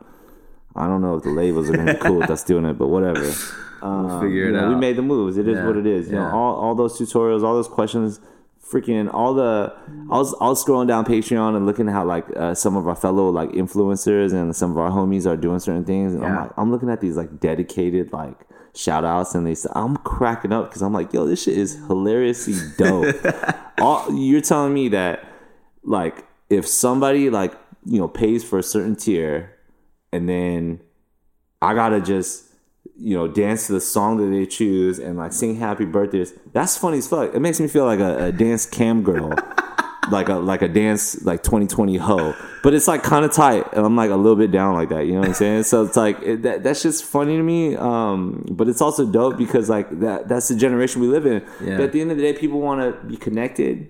I don't know if the labels are gonna be cool with us doing it, but whatever. Um, figure it know, We made the moves. It is Yeah, what it is. You yeah. know, all, all those tutorials, all those questions, freaking all the. I was I was scrolling down Patreon and looking at how like uh, some of our fellow like influencers and some of our homies are doing certain things, and I'm like I'm looking at these like dedicated like shout outs and they say I'm cracking up because I'm like, yo, this shit is hilariously dope. all, you're telling me that like if somebody like you know pays for a certain tier and then I gotta just you know dance to the song that they choose and like sing happy birthdays. That's funny as fuck. It makes me feel like a, a dance cam girl. Like a like a dance like 2020 hoe, but it's like kind of tight, and I'm like a little bit down like that. You know what I'm saying? So it's like it, that, that's just funny to me. Um, but it's also dope because like that that's the generation we live in. Yeah. But at the end of the day, people want to be connected.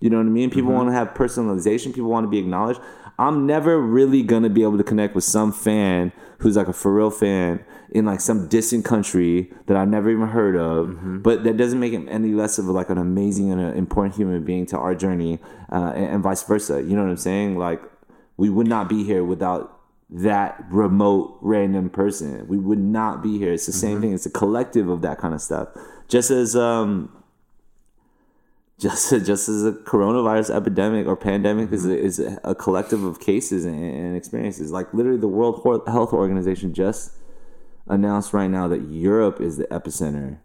You know what I mean? People Mm-hmm. want to have personalization. People want to be acknowledged. I'm never really gonna be able to connect with some fan who's like a for real fan in like some distant country that I've never even heard of. Mm-hmm. But that doesn't make him any less of like an amazing and an important human being to our journey, uh, and, and vice versa. You know what I'm saying? Like we would not be here without that remote random person. We would not be here. It's the same thing. It's a collective of that kind of stuff. Just as um just just as a coronavirus epidemic or pandemic is a, mm-hmm. is a, collective of cases and, and experiences. Like literally, the World Health Organization just announced right now that Europe is the epicenter.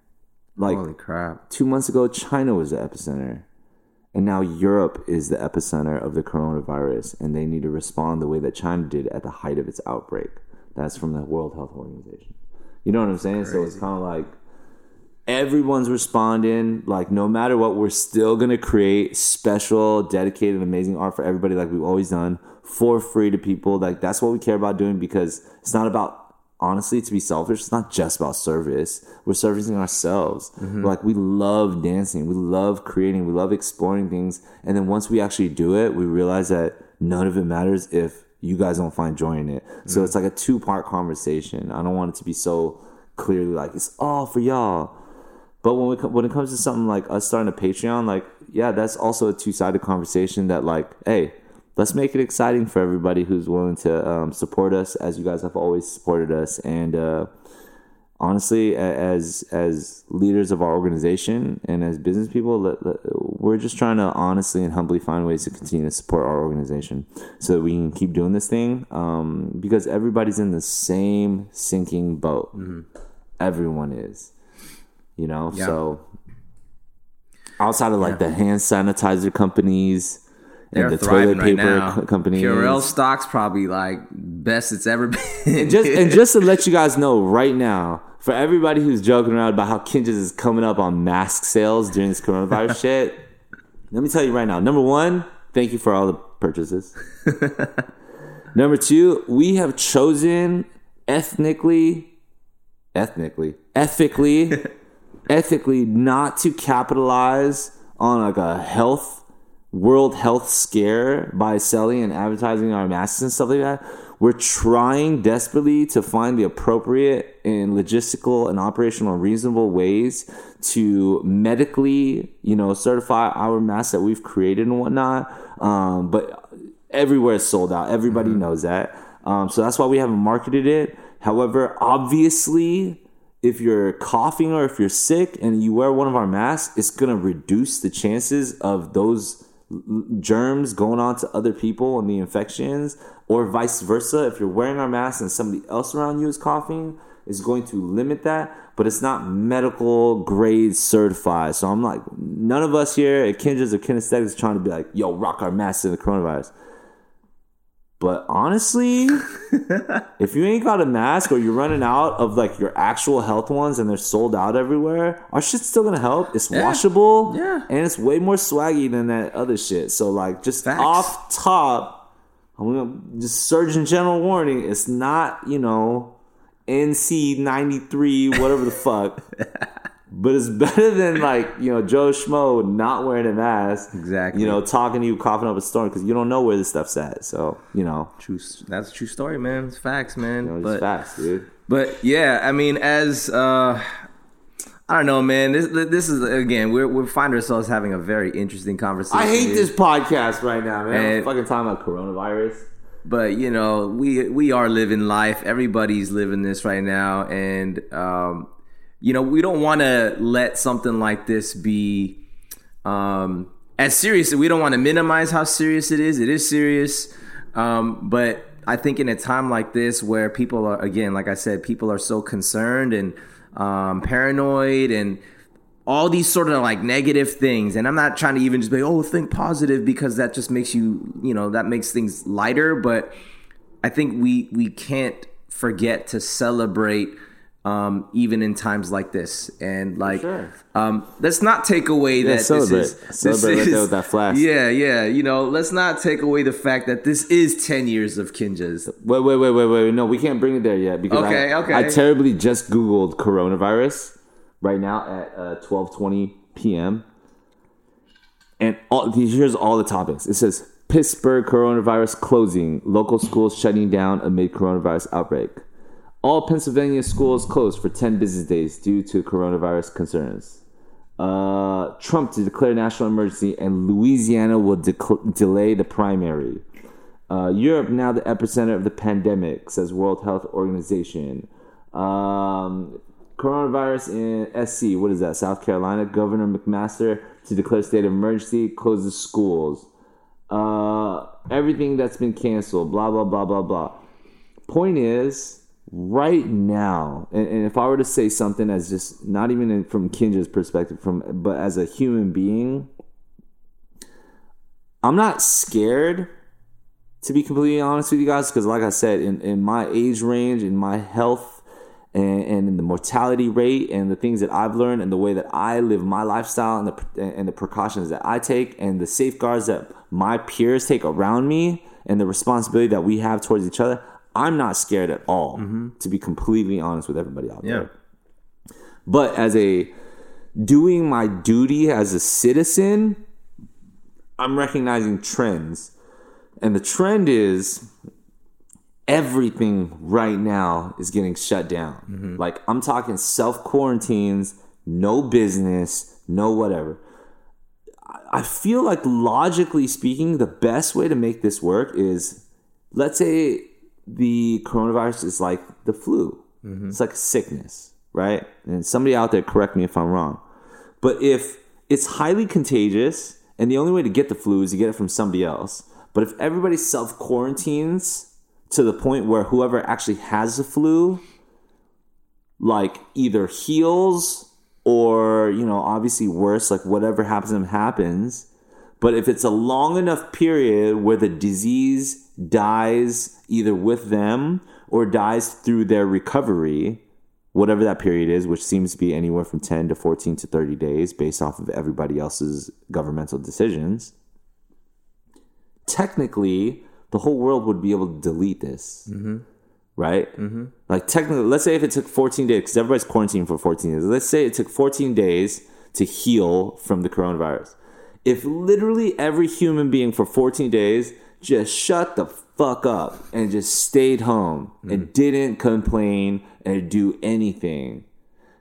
Like Holy crap! two months ago, China was the epicenter. And now Europe is the epicenter of the coronavirus, and they need to respond the way that China did at the height of its outbreak. That's from the World Health Organization. You know what I'm saying? So it's kind of like everyone's responding. Like, no matter what, we're still going to create special, dedicated, amazing art for everybody, like we've always done, for free to people. Like, that's what we care about doing because it's not about honestly, to be selfish, it's not just about service. We're servicing ourselves. Mm-hmm. Like we love dancing, we love creating, we love exploring things. And then once we actually do it, we realize that none of it matters if you guys don't find joy in it. So mm-hmm. it's like a two part conversation. I don't want it to be so clearly like it's all for y'all. But when we when it comes to something like us starting a Patreon, like yeah, that's also a two sided conversation. That like, hey, let's make it exciting for everybody who's willing to um, support us, as you guys have always supported us. And uh, honestly, as as leaders of our organization and as business people, we're just trying to honestly and humbly find ways to continue to support our organization so that we can keep doing this thing. Um, because everybody's in the same sinking boat. Everyone is you know Yeah. so outside of like the hand sanitizer companies They're and the thriving toilet right paper now. co- companies Purell stock's probably like best it's ever been. and just and just to let you guys know right now for everybody who's joking around about how Kinjaz is coming up on mask sales during this coronavirus shit let me tell you right now number one thank you for all the purchases number two we have chosen ethnically ethnically ethically ethically not to capitalize on like a health world health scare by selling and advertising our masks and stuff like that. We're trying desperately to find the appropriate and logistical and operational reasonable ways to medically you know certify our masks that we've created and whatnot. Um, but everywhere is sold out. Everybody knows that. Um, so that's why we haven't marketed it. However obviously if you're coughing or if you're sick and you wear one of our masks, it's gonna reduce the chances of those germs going on to other people and the infections, or vice versa. If you're wearing our mask and somebody else around you is coughing, it's going to limit that, but it's not medical grade certified. So I'm like, none of us here at Kinjaz or Kinesthetics trying to be like, yo, rock our masks in the coronavirus. But honestly, if you ain't got a mask or you're running out of like your actual health ones and they're sold out everywhere, our shit's still gonna help. It's washable, Yeah. and it's way more swaggy than that other shit. So like, just Facts. off top, I'm gonna just Surgeon General warning. It's not you know NC ninety three whatever the fuck. But it's better than like you know Joe Schmo not wearing a mask, Exactly. You know, talking to you, coughing up a storm because you don't know where this stuff's at. So you know, true. That's a true story, man. It's facts, man. you know, it's but facts, dude. But yeah, I mean, as uh, I don't know, man. This this is again, we're we find ourselves having a very interesting conversation. I hate this podcast right now, man. I'm fucking talking about coronavirus. but you know, we we are living life. Everybody's living this right now, and um, you know, we don't want to let something like this be um, as serious. We don't want to minimize how serious it is. It is serious, um, but I think in a time like this, where people are again, like I said, people are so concerned and um, paranoid and all these sort of like negative things and i'm not trying to even just be oh think positive because that just makes you you know that makes things lighter but i think we we can't forget to celebrate um, even in times like this and like sure. um, let's not take away that celebrate. this is Celebrate right this there with that flash. yeah yeah you know let's not take away the fact that this is 10 years of Kinjaz Wait, wait, wait, wait, wait. No, we can't bring it there yet because Okay, I, okay. I terribly just googled coronavirus right now at uh, twelve twenty p.m. And all, here's all the topics. It says Pittsburgh coronavirus closing, local schools shutting down amid coronavirus outbreak. All Pennsylvania schools closed for 10 business days due to coronavirus concerns. Uh, Trump to declare national emergency, and Louisiana will delay the primary. Uh, Europe now the epicenter of the pandemic, says World Health Organization. Um, coronavirus in SC, what is that? South Carolina. Governor McMaster to declare state of emergency, closes schools. Uh, everything that's been canceled, blah, blah, blah, blah, blah. Point is, right now, and, and if I were to say something as just not even in, from Kinjaz perspective, from but as a human being, I'm not scared to be completely honest with you guys because like i said in, in my age range in my health and, and in the mortality rate and the things that i've learned and the way that i live my lifestyle and the, and the precautions that i take and the safeguards that my peers take around me and the responsibility that we have towards each other i'm not scared at all mm-hmm. to be completely honest with everybody out there. But as a doing my duty as a citizen i'm recognizing trends. And the trend is everything right now is getting shut down. Mm-hmm. Like I'm talking self quarantines, no business, no whatever. I- I feel like logically speaking, the best way to make this work is let's say the coronavirus is like the flu. Mm-hmm. It's like a sickness, right? And somebody out there correct me if I'm wrong. But if it's highly contagious and the only way to get the flu is to get it from somebody else, but if everybody self quarantines to the point where whoever actually has the flu, like either heals or, you know, obviously worse, like whatever happens to them happens. But if it's a long enough period where the disease dies either with them or dies through their recovery, whatever that period is, which seems to be anywhere from 10 to 14 to 30 days based off of everybody else's governmental decisions, technically, the whole world would be able to delete this. Right? Mm-hmm. Like, technically, let's say if it took 14 days, because everybody's quarantined for 14 days, let's say it took 14 days to heal from the coronavirus. If literally every human being for 14 days just shut the fuck up and just stayed home and mm. didn't complain and do anything,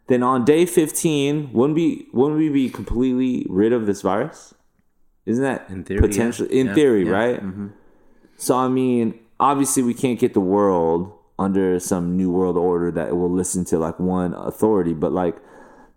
then on day 15, wouldn't we wouldn't we be completely rid of this virus? Isn't that In theory, yeah. potentially in Yeah, theory, yeah. right? Mm-hmm. So I mean, obviously we can't get the world under some new world order that will listen to like one authority, but like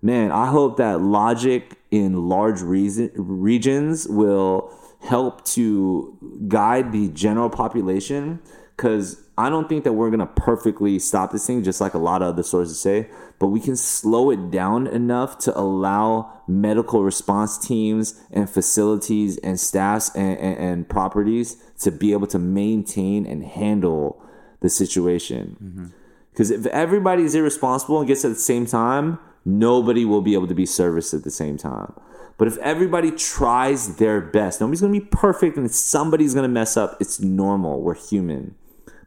man, I hope that logic in large reason, regions will help to guide the general population because I don't think that we're going to perfectly stop this thing, just like a lot of other sources say, but we can slow it down enough to allow medical response teams and facilities and staffs and, and, and properties to be able to maintain and handle the situation. Mm-hmm. Because if everybody is irresponsible and gets at the same time, nobody will be able to be serviced at the same time. But if everybody tries their best, nobody's going to be perfect and somebody's going to mess up. It's normal. We're human.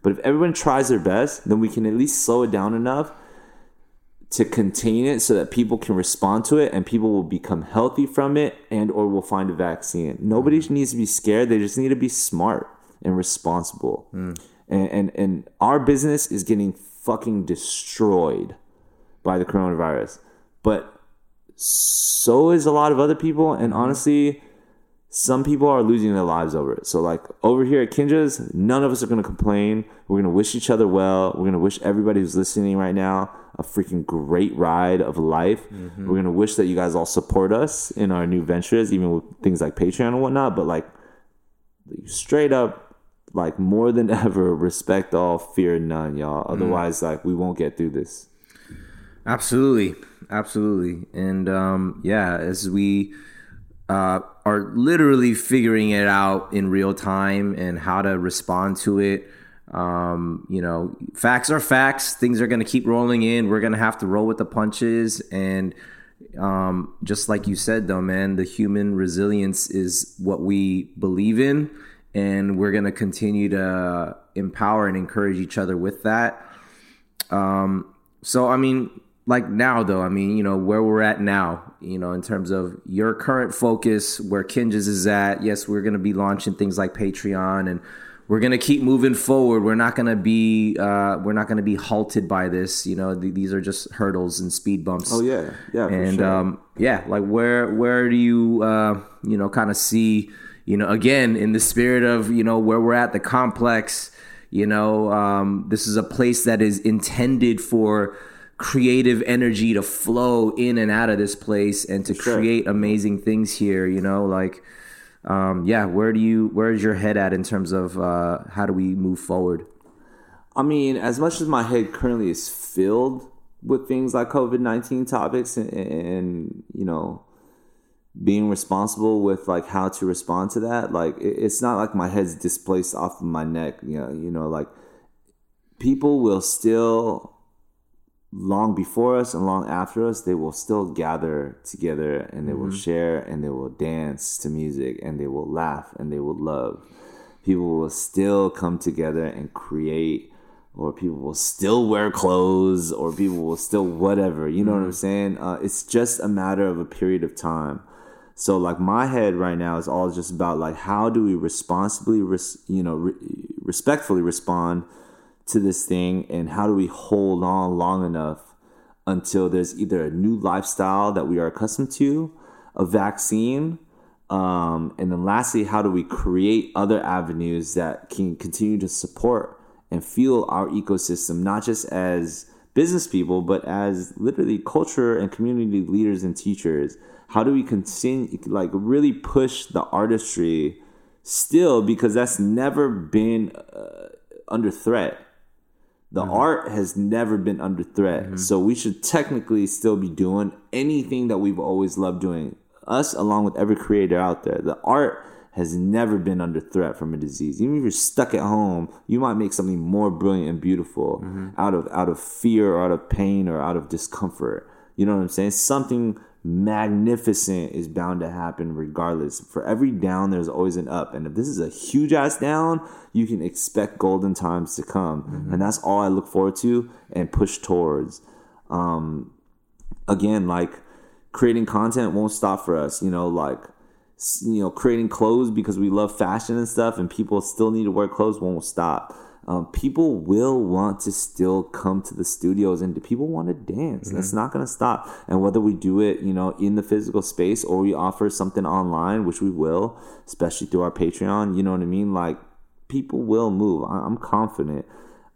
But if everyone tries their best, then we can at least slow it down enough to contain it so that people can respond to it and people will become healthy from it and or will find a vaccine. Nobody mm. needs to be scared. They just need to be smart and responsible. Mm. And, and and our business is getting fucking destroyed by the coronavirus. But so is a lot of other people and mm-hmm. honestly some people are losing their lives over it. So like over here at Kinjaz, none of us are gonna complain. We're gonna wish each other well. We're gonna wish everybody who's listening right now a freaking great ride of life. Mm-hmm. We're gonna wish that you guys all support us in our new ventures, even with things like Patreon and whatnot. But like straight up, like more than ever, respect all, fear none, y'all. Mm-hmm. Otherwise, like we won't get through this. Absolutely, absolutely, and um, yeah, as we uh, are literally figuring it out in real time and how to respond to it. Um, you know, facts are facts. Things are going to keep rolling in. We're going to have to roll with the punches. And um, just like you said, though, man, the human resilience is what we believe in. And we're going to continue to empower and encourage each other with that. Um, so, I mean, like now, though, I mean, you know, where we're at now, you know, in terms of your current focus, where Kinjaz is at. Yes, we're going to be launching things like Patreon and we're going to keep moving forward. We're not going to be, uh, we're not going to be halted by this. You know, th- these are just hurdles and speed bumps. Oh yeah, yeah, for and sure. um, yeah, like where where do you uh, you know kind of see you know again in the spirit of you know where we're at the complex, you know um, this is a place that is intended for creative energy to flow in and out of this place and to sure. create amazing things here. You know, like um, yeah, where do you where's your head at in terms of uh, how do we move forward? I mean, as much as my head currently is filled with things like COVID nineteen topics and, and you know being responsible with like how to respond to that, like it's not like my head's displaced off of my neck. You know, you know, like people will still long before us and long after us, they will still gather together and they will share and they will dance to music and they will laugh and they will love. People will still come together and create, or people will still wear clothes, or people will still whatever. You know what I'm saying? Uh, it's just a matter of a period of time. So like my head right now is all just about like how do we responsibly, res- you know, re- respectfully respond to this thing and how do we hold on long enough until there's either a new lifestyle that we are accustomed to, a vaccine, um, and then lastly, how do we create other avenues that can continue to support and fuel our ecosystem, not just as business people, but as literally culture and community leaders and teachers? How do we continue, like, really push the artistry still because that's never been uh, under threat? The mm-hmm. art has never been under threat. Mm-hmm. So we should technically still be doing anything that we've always loved doing. Us, along with every creator out there, the art has never been under threat from a disease. Even if you're stuck at home, you might make something more brilliant and beautiful mm-hmm. out of out of fear or out of pain or out of discomfort. You know what I'm saying? Something magnificent is bound to happen regardless. For every down, there's always an up. And if this is a huge ass down, you can expect golden times to come. And that's all I look forward to and push towards. Um, again, like creating content won't stop for us. You know, like you know, creating clothes because we love fashion and stuff, and people still need to wear clothes won't stop. Um, people will want to still come to the studios and people want to dance. That's not going to stop. And whether we do it, you know, in the physical space or we offer something online, which we will, especially through our Patreon, you know what I mean? Like, people will move. I- I'm confident.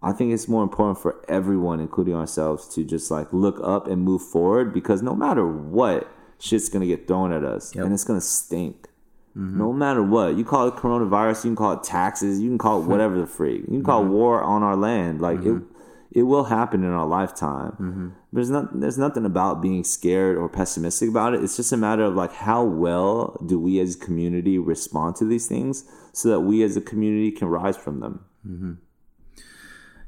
I think it's more important for everyone, including ourselves, to just like look up and move forward because no matter what, shit's gonna get thrown at us and it's gonna stink. Mm-hmm. No matter what, you call it coronavirus, you can call it taxes, you can call it whatever the freak, you can call it war on our land. Like it, mm-hmm. it will happen in our lifetime. There's not, there's nothing about being scared or pessimistic about it. It's just a matter of like how well do we as a community respond to these things, so that we as a community can rise from them.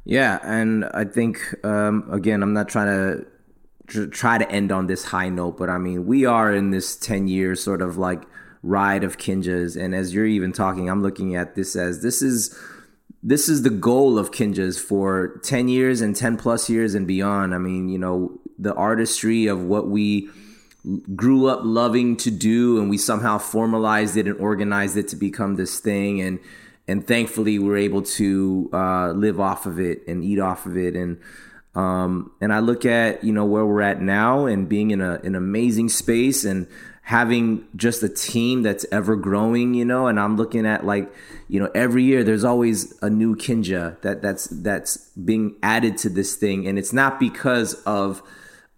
Yeah, and I think um, again, I'm not trying to tr- try to end on this high note, but I mean, we are in this 10 year sort of like ride of Kinjaz, and as you're even talking, I'm looking at this as this is this is the goal of Kinjaz for 10 years and 10 plus years and beyond. I mean, you know, the artistry of what we grew up loving to do and we somehow formalized it and organized it to become this thing. And and thankfully we're able to uh, live off of it and eat off of it. And um, and I look at you know where we're at now and being in a an amazing space and having just a team that's ever growing you know and I'm looking at like you know every year there's always a new Kinja that that's that's being added to this thing and it's not because of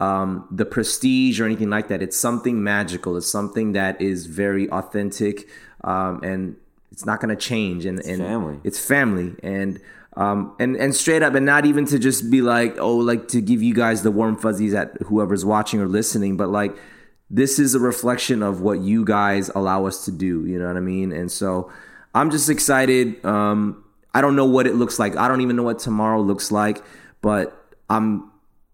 um, the prestige or anything like that. It's something magical. It's something that is very authentic, um, and it's not going to change. And, and family. It's family, and um, and and straight up, and not even to just be like, oh, like to give you guys the warm fuzzies at whoever's watching or listening, but like this is a reflection of what you guys allow us to do. You know what I mean? And so I'm just excited. Um, I don't know what it looks like. I don't even know what tomorrow looks like, but I'm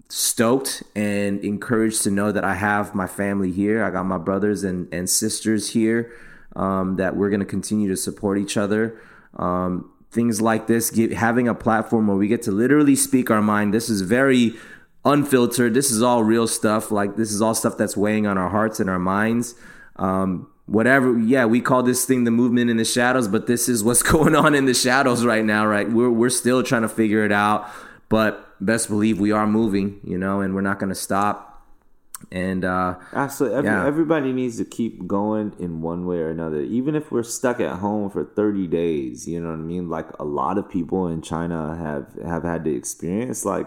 stoked and encouraged to know that I have my family here. I got my brothers and, and sisters here um, that we're going to continue to support each other. Um, things like this, give, having a platform where we get to literally speak our mind. This is very unfiltered. This is all real stuff. Like this is all stuff that's weighing on our hearts and our minds. Um, whatever, yeah, we call this thing the movement in the shadows, but this is what's going on in the shadows right now. Right, we're we're still trying to figure it out, but best believe we are moving, you know, and we're not going to stop. And uh, Absolutely. Every, Yeah. Everybody needs to keep going in one way or another. Even if we're stuck at home for 30 days, you know what I mean? Like a lot of people in China have have had to experience like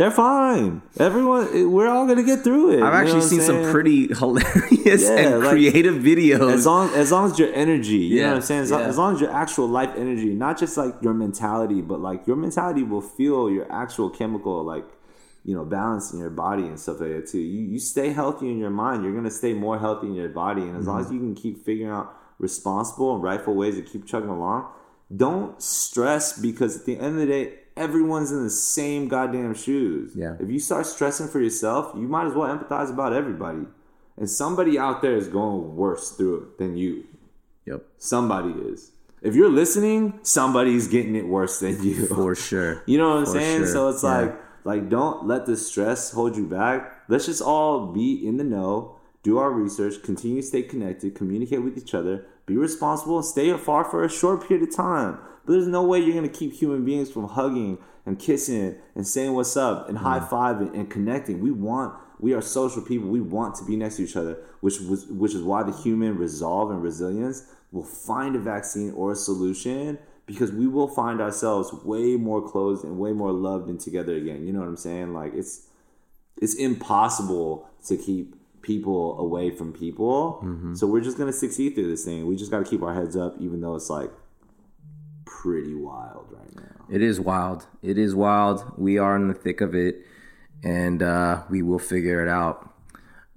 they're fine. Everyone, we're all gonna get through it. I've actually seen some pretty hilarious Yeah, and like, creative videos. as long as long as your energy, you know what I'm saying. As, long, yeah. as long as your actual life energy, not just like your mentality, but like your mentality will feel your actual chemical like you know balance in your body and stuff like that too. You you stay healthy in your mind, you're gonna stay more healthy in your body, and as long Mm-hmm. as you can keep figuring out responsible and rightful ways to keep chugging along, don't stress because at the end of the day. Everyone's in the same goddamn shoes. Yeah. If you start stressing for yourself, you might as well empathize about everybody. And somebody out there is going worse through it than you. yep, Somebody is. If you're listening, somebody's getting it worse than you. for sure. You know what I'm For saying? sure. So it's Yeah. like like don't let the stress hold you back. Let's just all be in the know, do our research, continue to stay connected, communicate with each other, be responsible, and stay afar for a short period of time. There's no way you're gonna keep human beings from hugging and kissing and saying what's up and mm. high fiving and connecting. We want we are social people. We want to be next to each other, which was which is why the human resolve and resilience will find a vaccine or a solution because we will find ourselves way more closed and way more loved and together again. You know what I'm saying? Like it's it's impossible to keep people away from people. Mm-hmm. So we're just gonna succeed through this thing. We just gotta keep our heads up, even though it's like pretty wild right now. It is wild. It is wild. We are in the thick of it, and uh, we will figure it out.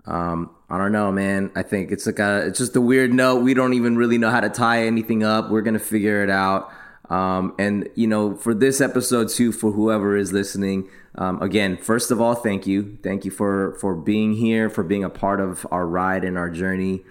Um, I don't know, man. I think it's like a, it's just a weird note. We don't even really know how to tie anything up. We're gonna figure it out. Um, and you know, for this episode too, for whoever is listening, um, again, first of all, thank you, thank you for for being here, for being a part of our ride and our journey.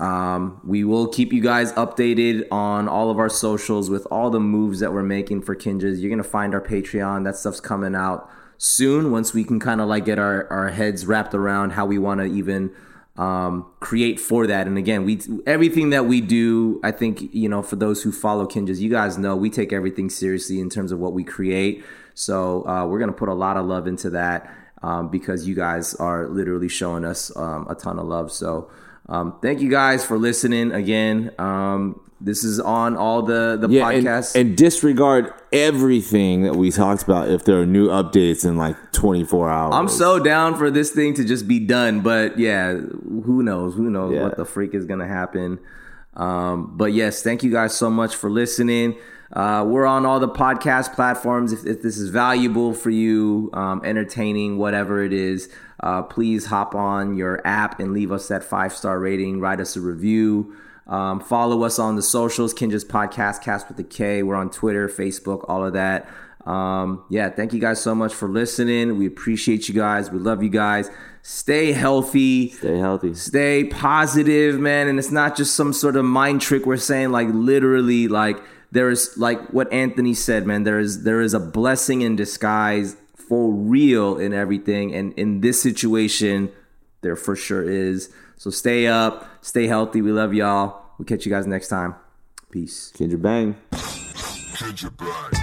Um, we will keep you guys updated on all of our socials with all the moves that we're making for Kinjaz. You're gonna find our Patreon. That stuff's coming out soon once we can kind of like get our, our heads wrapped around how we want to even um, create for that. And again, we everything that we do, I think you know, for those who follow Kinjaz, you guys know we take everything seriously in terms of what we create. So uh, we're gonna put a lot of love into that um, because you guys are literally showing us um, a ton of love. So. Um, thank you guys for listening again. Um, this is on all the the and, podcasts. and disregard everything that we talked about if there are new updates in like 24 hours. I'm so down for this thing to just be done, but yeah, who knows? Who knows Yeah. what the freak is gonna happen? Um, but yes, thank you guys so much for listening. Uh, we're on all the podcast platforms. If, if this is valuable for you, um, entertaining, whatever it is, uh, please hop on your app and leave us that five star rating. Write us a review. Um, follow us on the socials, Kinjaz Podcast, Cast with a K. We're on Twitter, Facebook, all of that. Um, yeah, thank you guys so much for listening. We appreciate you guys. We love you guys. Stay healthy. Stay healthy. Stay positive, man. And it's not just some sort of mind trick. We're saying like literally, like there is like what Anthony said, man. There is there is a blessing in disguise for real in everything. And in this situation, there for sure is. So stay up, stay healthy. We love y'all. We'll catch you guys next time. Peace. Kendra Bang. Kendra Bang.